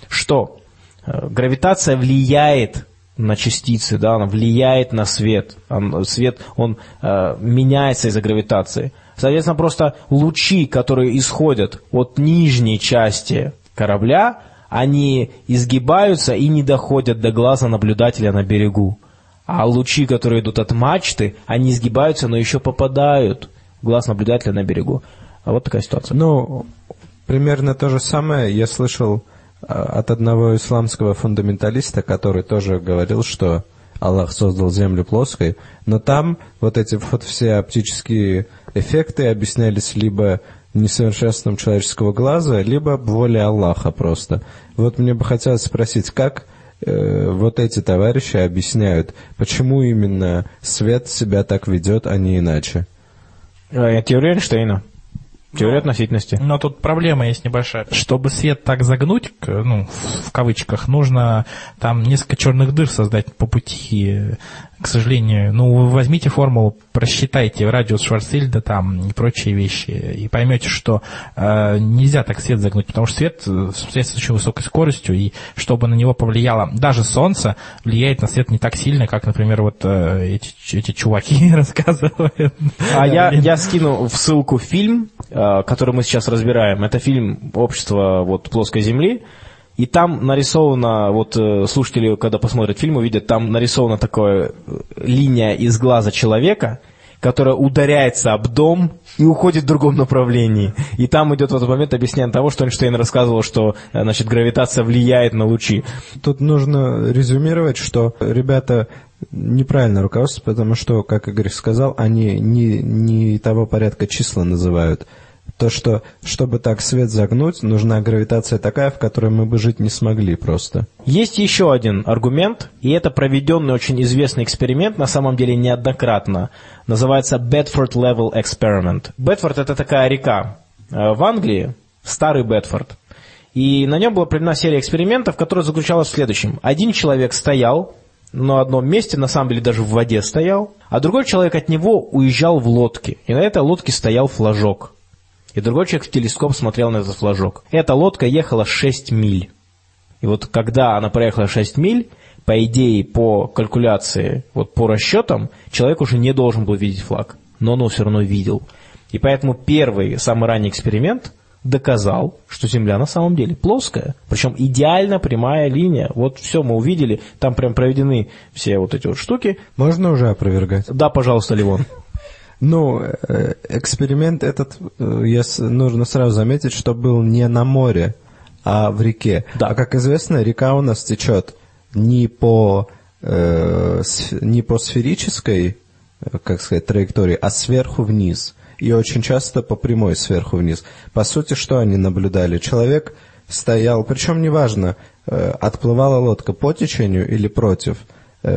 что гравитация влияет на частицы, да, она влияет на свет. Он, свет, он э, меняется из-за гравитации. Соответственно, просто лучи, которые исходят от нижней части корабля, они изгибаются и не доходят до глаза наблюдателя на берегу. А лучи, которые идут от мачты, они изгибаются, но еще попадают в глаз наблюдателя на берегу. А вот такая ситуация. Ну, примерно то же самое я слышал от одного исламского фундаменталиста, который тоже говорил, что Аллах создал Землю плоской, но там вот эти вот все оптические эффекты объяснялись либо несовершенством человеческого глаза, либо волей Аллаха просто. Вот мне бы хотелось спросить, как э, вот эти товарищи объясняют, почему именно свет себя так ведет, а не иначе? Э, теория Эйнштейна. Теория Ну, относительности. Но тут проблема есть небольшая. Чтобы свет так загнуть, ну, в кавычках, нужно там несколько черных дыр создать по пути. К сожалению, ну, возьмите формулу, просчитайте радиус Шварцвальда там и прочие вещи, и поймете, что э, нельзя так свет загнуть, потому что свет э, свет с очень высокой скоростью, и чтобы на него повлияло, даже солнце влияет на свет не так сильно, как, например, вот э, эти, эти чуваки рассказывают. А я, я скину в ссылку фильм, э, который мы сейчас разбираем. Это фильм «Общество вот, плоской земли». И там нарисовано, вот э, слушатели, когда посмотрят фильм, увидят, там нарисована такая э, линия из глаза человека, которая ударяется об дом и уходит в другом направлении. И там идет в этот момент объяснение того, что Эйнштейн рассказывал, что э, значит, гравитация влияет на лучи. Тут нужно резюмировать, что ребята неправильно руководствуются, потому что, как Игорь сказал, они не, не того порядка числа называют. То, что, чтобы так свет загнуть, нужна гравитация такая, в которой мы бы жить не смогли просто. Есть еще один аргумент, и это проведенный очень известный эксперимент, на самом деле неоднократно. Называется Bedford Level Experiment. Бетфорд это такая река э, в Англии, старый Бетфорд. И на нем была проведена серия экспериментов, которая заключалась в следующем. Один человек стоял на одном месте, на самом деле даже в воде стоял, а другой человек от него уезжал в лодке. И на этой лодке стоял флажок. И другой человек в телескоп смотрел на этот флажок. Эта лодка ехала 6 миль. И вот когда она проехала 6 миль, по идее, по калькуляции, вот по расчетам, человек уже не должен был видеть флаг. Но он его все равно видел. И поэтому первый, самый ранний эксперимент доказал, что Земля на самом деле плоская. Причем идеально прямая линия. Вот все мы увидели, там прям проведены все вот эти вот штуки. Можно уже опровергать? Да, пожалуйста, Ливон. Ну, э, эксперимент этот, э, я нужно сразу заметить, что был не на море, а в реке. Да. А как известно, река у нас течет не по, э, не по сферической, э, как сказать, траектории, а сверху вниз. И очень часто по прямой сверху вниз. По сути, что они наблюдали? Человек стоял, причем неважно, э, отплывала лодка по течению или против,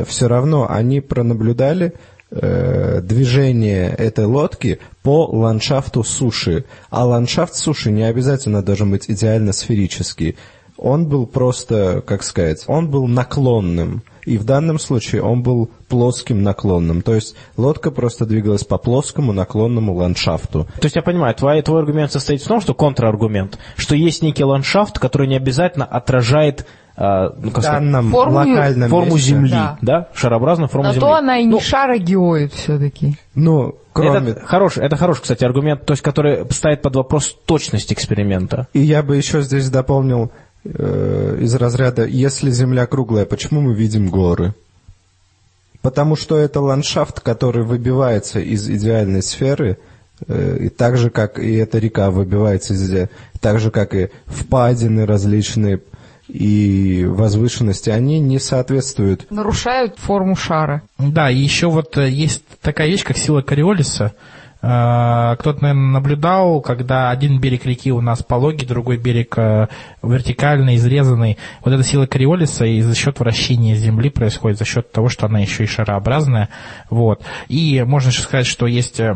все равно они пронаблюдали э, движение этой лодки по ландшафту суши. А ландшафт суши не обязательно должен быть идеально сферический. Он был просто, как сказать, он был наклонным. И в данном случае он был плоским наклонным. То есть лодка просто двигалась по плоскому наклонному ландшафту. То есть я понимаю, твой, твой аргумент состоит в том, что контраргумент, что есть некий ландшафт, который не обязательно отражает ну, В как данном Форму- локальном форму месте. Земли, Да. да, шарообразную форму На Земли. то она и не Ну, шар, а геоид все-таки. Ну, кроме... Это хороший, это хороший, кстати, аргумент, то есть, который ставит под вопрос точность эксперимента. И я бы еще здесь дополнил э, из разряда, если Земля круглая, почему мы видим горы? Потому что это ландшафт, который выбивается из идеальной сферы, э, и так же, как и эта река выбивается из так же, как и впадины различные и возвышенности, они не соответствуют. Нарушают форму шара. Да, и еще вот э, есть такая вещь, как сила Кориолиса. Э, Кто-то, наверное, наблюдал, когда один берег реки у нас пологий, другой берег э, вертикальный, изрезанный. Вот эта сила Кориолиса и за счет вращения Земли происходит, за счет того, что она еще и шарообразная. Вот. И можно еще сказать, что есть э,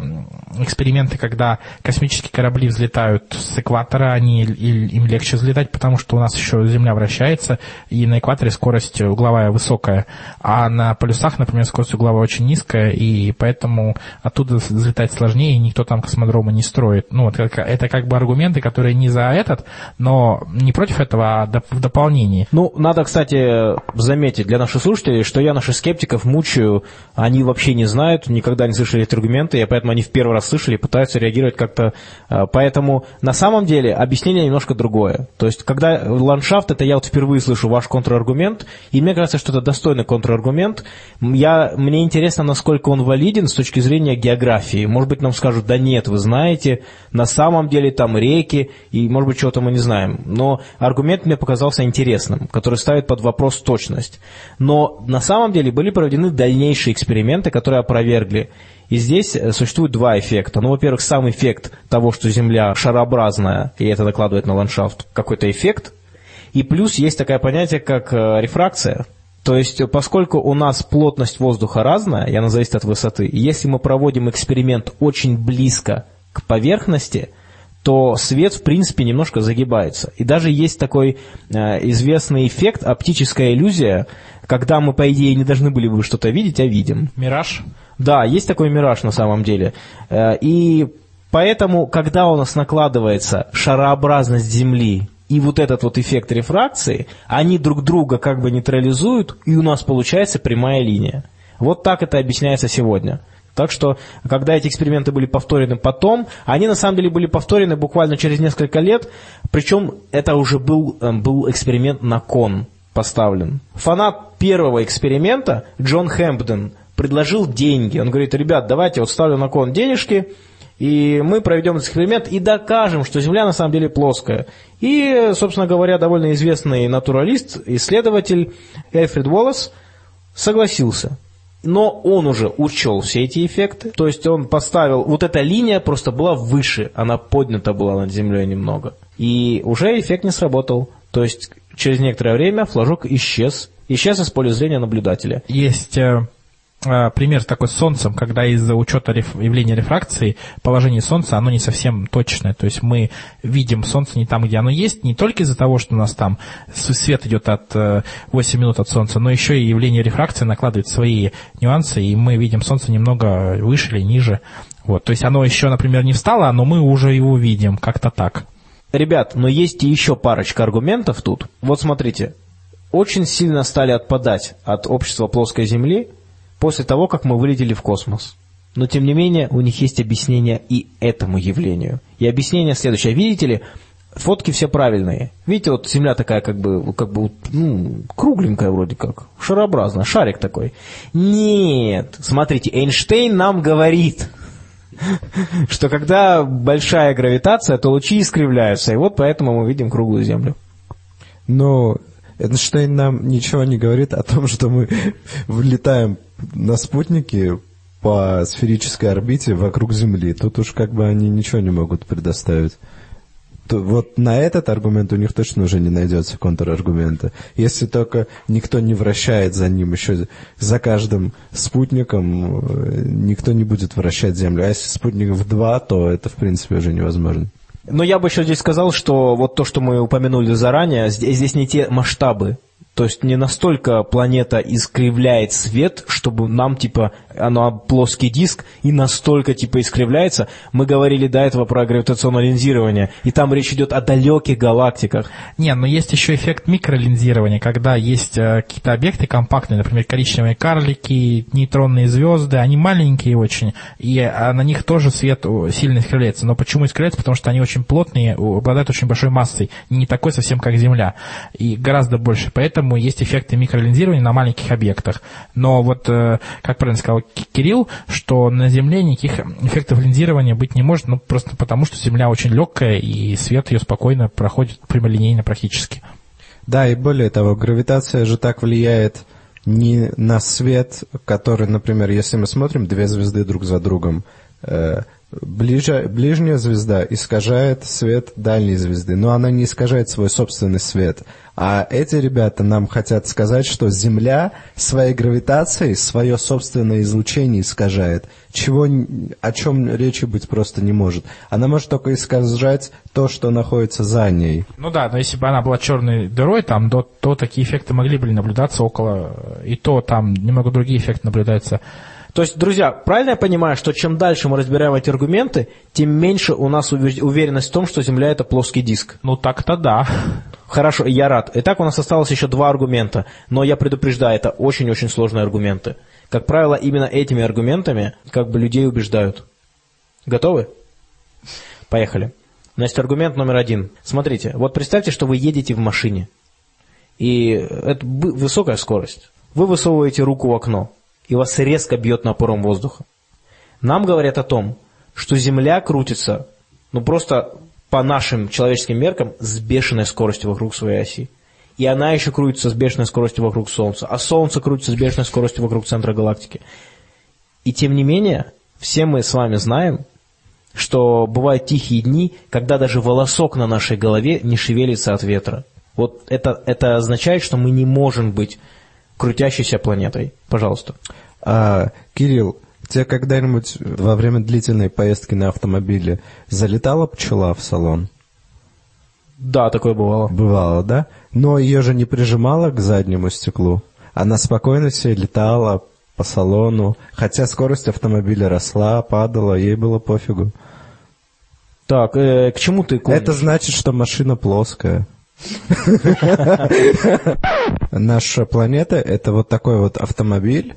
эксперименты, когда космические корабли взлетают с экватора, они, им легче взлетать, потому что у нас еще Земля вращается, и на экваторе скорость угловая высокая, а на полюсах, например, скорость угловая очень низкая, и поэтому оттуда взлетать сложнее, и никто там космодрома не строит. Ну, это, это как бы аргументы, которые не за этот, но не против этого, а в дополнении. Ну, надо, кстати, заметить для наших слушателей, что я наших скептиков мучаю, они вообще не знают, никогда не слышали эти аргументы, и поэтому они в первый раз слышали и пытаются реагировать как-то. э, Поэтому на самом деле объяснение немножко другое. То есть, когда ландшафт, это я вот впервые слышу ваш контраргумент, и мне кажется, что это достойный контраргумент. Я, мне интересно, насколько он валиден с точки зрения географии. Может быть, нам скажут, да нет, вы знаете, на самом деле там реки, и, может быть, чего-то мы не знаем. Но аргумент мне показался интересным, который ставит под вопрос точность. Но на самом деле были проведены дальнейшие эксперименты, которые опровергли. И здесь э, существует два эффекта. Ну, во-первых, сам эффект того, что Земля шарообразная, и это накладывает на ландшафт какой-то эффект. И плюс есть такое понятие, как э, рефракция. То есть, поскольку у нас плотность воздуха разная, и она зависит от высоты, и если мы проводим эксперимент очень близко к поверхности, то свет, в принципе, немножко загибается. И даже есть такой э, известный эффект, оптическая иллюзия, когда мы, по идее, не должны были бы что-то видеть, а видим. Мираж? Да, есть такой мираж на самом деле. Э, И поэтому, когда у нас накладывается шарообразность Земли и вот этот вот эффект рефракции, они друг друга как бы нейтрализуют, и у нас получается прямая линия. Вот так это объясняется сегодня. Так что, когда эти эксперименты были повторены потом, они на самом деле были повторены буквально через несколько лет, причем это уже был, э, был эксперимент на кон поставлен. Фанат первого эксперимента, Джон Хэмпден, предложил деньги. Он говорит, ребят, давайте вот ставлю на кон денежки, и мы проведем этот эксперимент и докажем, что Земля на самом деле плоская. И, собственно говоря, довольно известный натуралист, исследователь Эльфред Уоллес согласился. Но он уже учел все эти эффекты. То есть он поставил... Вот эта линия просто была выше. Она поднята была над землей немного. И уже эффект не сработал. То есть через некоторое время флажок исчез. Исчез из поля зрения наблюдателя. Есть э, пример такой с Солнцем, когда из-за учета реф- явления рефракции положение Солнца, оно не совсем точное. То есть мы видим Солнце не там, где оно есть, не только из-за того, что у нас там свет идет от э, 8 минут от Солнца, но еще и явление рефракции накладывает свои нюансы, и мы видим Солнце немного выше или ниже. Вот. То есть оно еще, например, не встало, но мы уже его видим, как-то так. Ребят, но есть и еще парочка аргументов тут. Вот смотрите, очень сильно стали отпадать от общества плоской Земли после того, как мы вылетели в космос. Но тем не менее, у них есть объяснение и этому явлению. И объяснение следующее. Видите ли, фотки все правильные. Видите, вот Земля такая как бы, как бы ну, кругленькая вроде как, шарообразная, шарик такой. Нет, смотрите, Эйнштейн нам говорит, что когда большая гравитация, то лучи искривляются, и вот поэтому мы видим круглую Землю. Но Эйнштейн нам ничего не говорит о том, что мы влетаем на спутники по сферической орбите вокруг Земли. Тут уж как бы они ничего не могут предоставить. То вот на этот аргумент у них точно уже не найдется контраргумента. Если только никто не вращает за ним еще за каждым спутником, э, никто не будет вращать Землю. А если спутников два, то это в принципе уже невозможно. Но я бы еще здесь сказал, что вот то, что мы упомянули заранее, здесь, не те масштабы. То есть не настолько планета искривляет свет, чтобы нам, типа, она плоский диск и настолько, типа, искривляется. Мы говорили до этого про гравитационное линзирование, и там речь идет о далеких галактиках. Не, но есть еще эффект микролинзирования, когда есть э, какие-то объекты компактные, например, коричневые карлики, нейтронные звезды, они маленькие очень, и э, на них тоже свет сильно искривляется. Но почему искривляется? Потому что они очень плотные, обладают очень большой массой, не такой совсем, как Земля, и гораздо больше. Поэтому поэтому есть эффекты микролинзирования на маленьких объектах. Но вот, э, как правильно сказал Кирилл, что на Земле никаких эффектов линзирования быть не может, ну, просто потому, что Земля очень легкая, и свет ее спокойно проходит прямолинейно практически. Да, и более того, гравитация же так влияет не на свет, который, например, если мы смотрим две звезды друг за другом, э, ближе, ближняя звезда искажает свет дальней звезды, но она не искажает свой собственный свет. А эти ребята нам хотят сказать, что Земля своей гравитацией свое собственное излучение искажает, чего, о чем речи быть просто не может. Она может только искажать то, что находится за ней. Ну да, но если бы она была черной дырой, там, то, то такие эффекты могли бы наблюдаться около, и то там немного другие эффекты наблюдаются. То есть, друзья, правильно я понимаю, что чем дальше мы разбираем эти аргументы, тем меньше у нас уве- уверенность в том, что Земля это плоский диск? Ну так-то да. Хорошо, я рад. Итак, у нас осталось еще два аргумента, но я предупреждаю, это очень-очень сложные аргументы. Как правило, именно этими аргументами как бы людей убеждают. Готовы? Поехали. Значит, аргумент номер один. Смотрите, вот представьте, что вы едете в машине, и это высокая скорость. Вы высовываете руку в окно, и вас резко бьет напором воздуха. Нам говорят о том, что Земля крутится, ну просто по нашим человеческим меркам, с бешеной скоростью вокруг своей оси. И она еще крутится с бешеной скоростью вокруг Солнца, а Солнце крутится с бешеной скоростью вокруг центра галактики. И тем не менее, все мы с вами знаем, что бывают тихие дни, когда даже волосок на нашей голове не шевелится от ветра. Вот это, это означает, что мы не можем быть крутящейся планетой. Пожалуйста. А, Кирилл, тебе когда-нибудь во время длительной поездки на автомобиле залетала пчела в салон? Да, такое бывало. Бывало, да? Но ее же не прижимала к заднему стеклу. Она спокойно себе летала по салону, хотя скорость автомобиля росла, падала, ей было пофигу. Так, э, к чему ты клонишь? Это значит, что машина плоская. Наша планета — это вот такой вот автомобиль,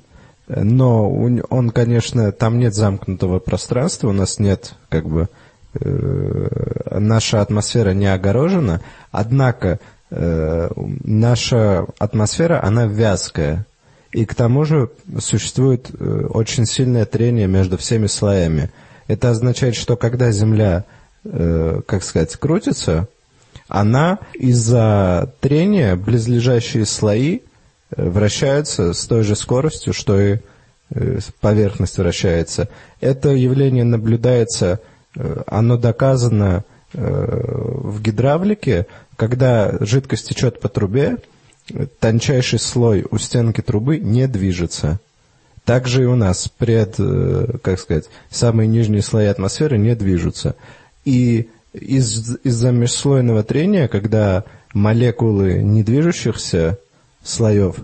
но он, конечно, там нет замкнутого пространства, у нас нет, как бы, э, наша атмосфера не огорожена, однако э, наша атмосфера, она вязкая. И к тому же существует э, очень сильное трение между всеми слоями. Это означает, что когда Земля, э, как сказать, крутится, она из-за трения близлежащие слои вращаются с той же скоростью, что и э, поверхность вращается. Это явление наблюдается, э, оно доказано э, в гидравлике, когда жидкость течет по трубе, э, тончайший слой у стенки трубы не движется. Также и у нас пред, э, как сказать, самые нижние слои атмосферы не движутся. И из, из-за межслойного трения, когда молекулы недвижущихся слоев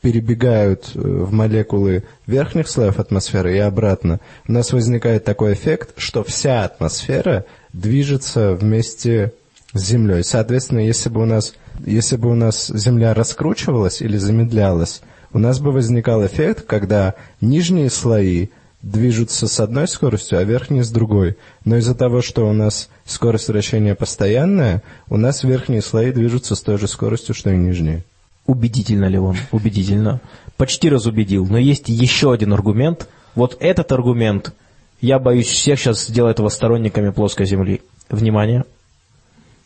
перебегают э, в молекулы верхних слоев атмосферы и обратно, у нас возникает такой эффект, что вся атмосфера движется вместе с Землей. Соответственно, если бы у нас, если бы у нас Земля раскручивалась или замедлялась, у нас бы возникал эффект, когда нижние слои движутся с одной скоростью, а верхние с другой. Но из-за того, что у нас скорость вращения постоянная, у нас верхние слои движутся с той же скоростью, что и нижние. Убедительно ли он? Убедительно. Почти разубедил. Но есть еще один аргумент. Вот этот аргумент, я боюсь, всех сейчас сделает его сторонниками плоской Земли. Внимание.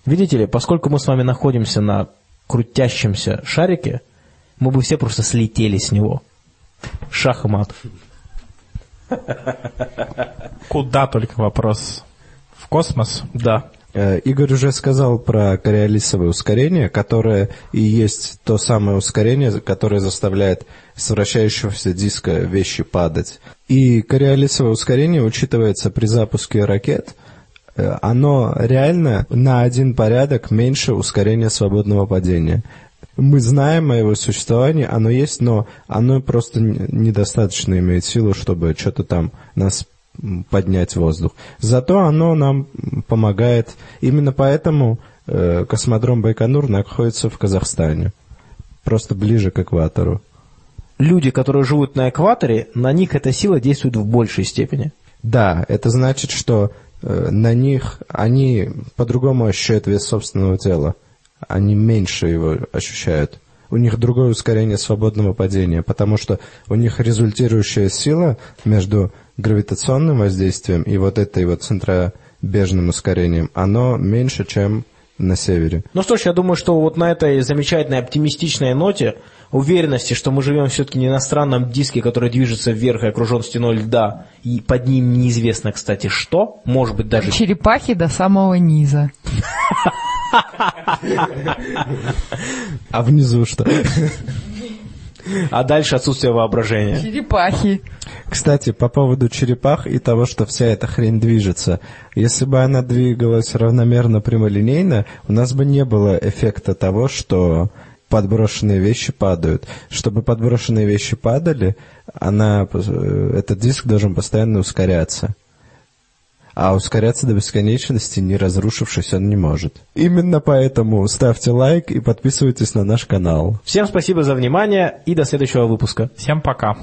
Видите ли, поскольку мы с вами находимся на крутящемся шарике, мы бы все просто слетели с него. Шах и мат. Куда только вопрос? В космос? Да. Э, Игорь уже сказал про кориолисовое ускорение, которое и есть то самое ускорение, которое заставляет с вращающегося диска вещи падать. И кориолисовое ускорение учитывается при запуске ракет. Э, Оно реально на один порядок меньше ускорения свободного падения. Мы знаем о его существовании, оно есть, но оно просто недостаточно имеет силу, чтобы что-то там нас поднять воздух. Зато оно нам помогает. Именно поэтому э, космодром Байконур находится в Казахстане. Просто ближе к экватору. Люди, которые живут на экваторе, на них эта сила действует в большей степени. Да, это значит, что э, на них они по-другому ощущают вес собственного тела. Они меньше его ощущают. у них другое ускорение свободного падения, потому что у них результирующая сила между гравитационным воздействием и вот этой вот центробежным ускорением, оно меньше, чем на севере. Ну что ж, я думаю, что вот на этой замечательной оптимистичной ноте уверенности, что мы живем все-таки не на странном диске, который движется вверх и окружен стеной льда, и под ним неизвестно, кстати, что, может быть, даже... Черепахи до самого низа. А внизу что? А дальше отсутствие воображения. Черепахи. Кстати, по поводу черепах и того, что вся эта хрень движется. Если бы она двигалась равномерно прямолинейно, у нас бы не было эффекта того, что подброшенные вещи падают. Чтобы подброшенные вещи падали, она, э, этот диск должен постоянно ускоряться. А ускоряться до бесконечности, не разрушившись, он не может. Именно поэтому ставьте лайк и подписывайтесь на наш канал. Всем спасибо за внимание и до следующего выпуска. Всем пока.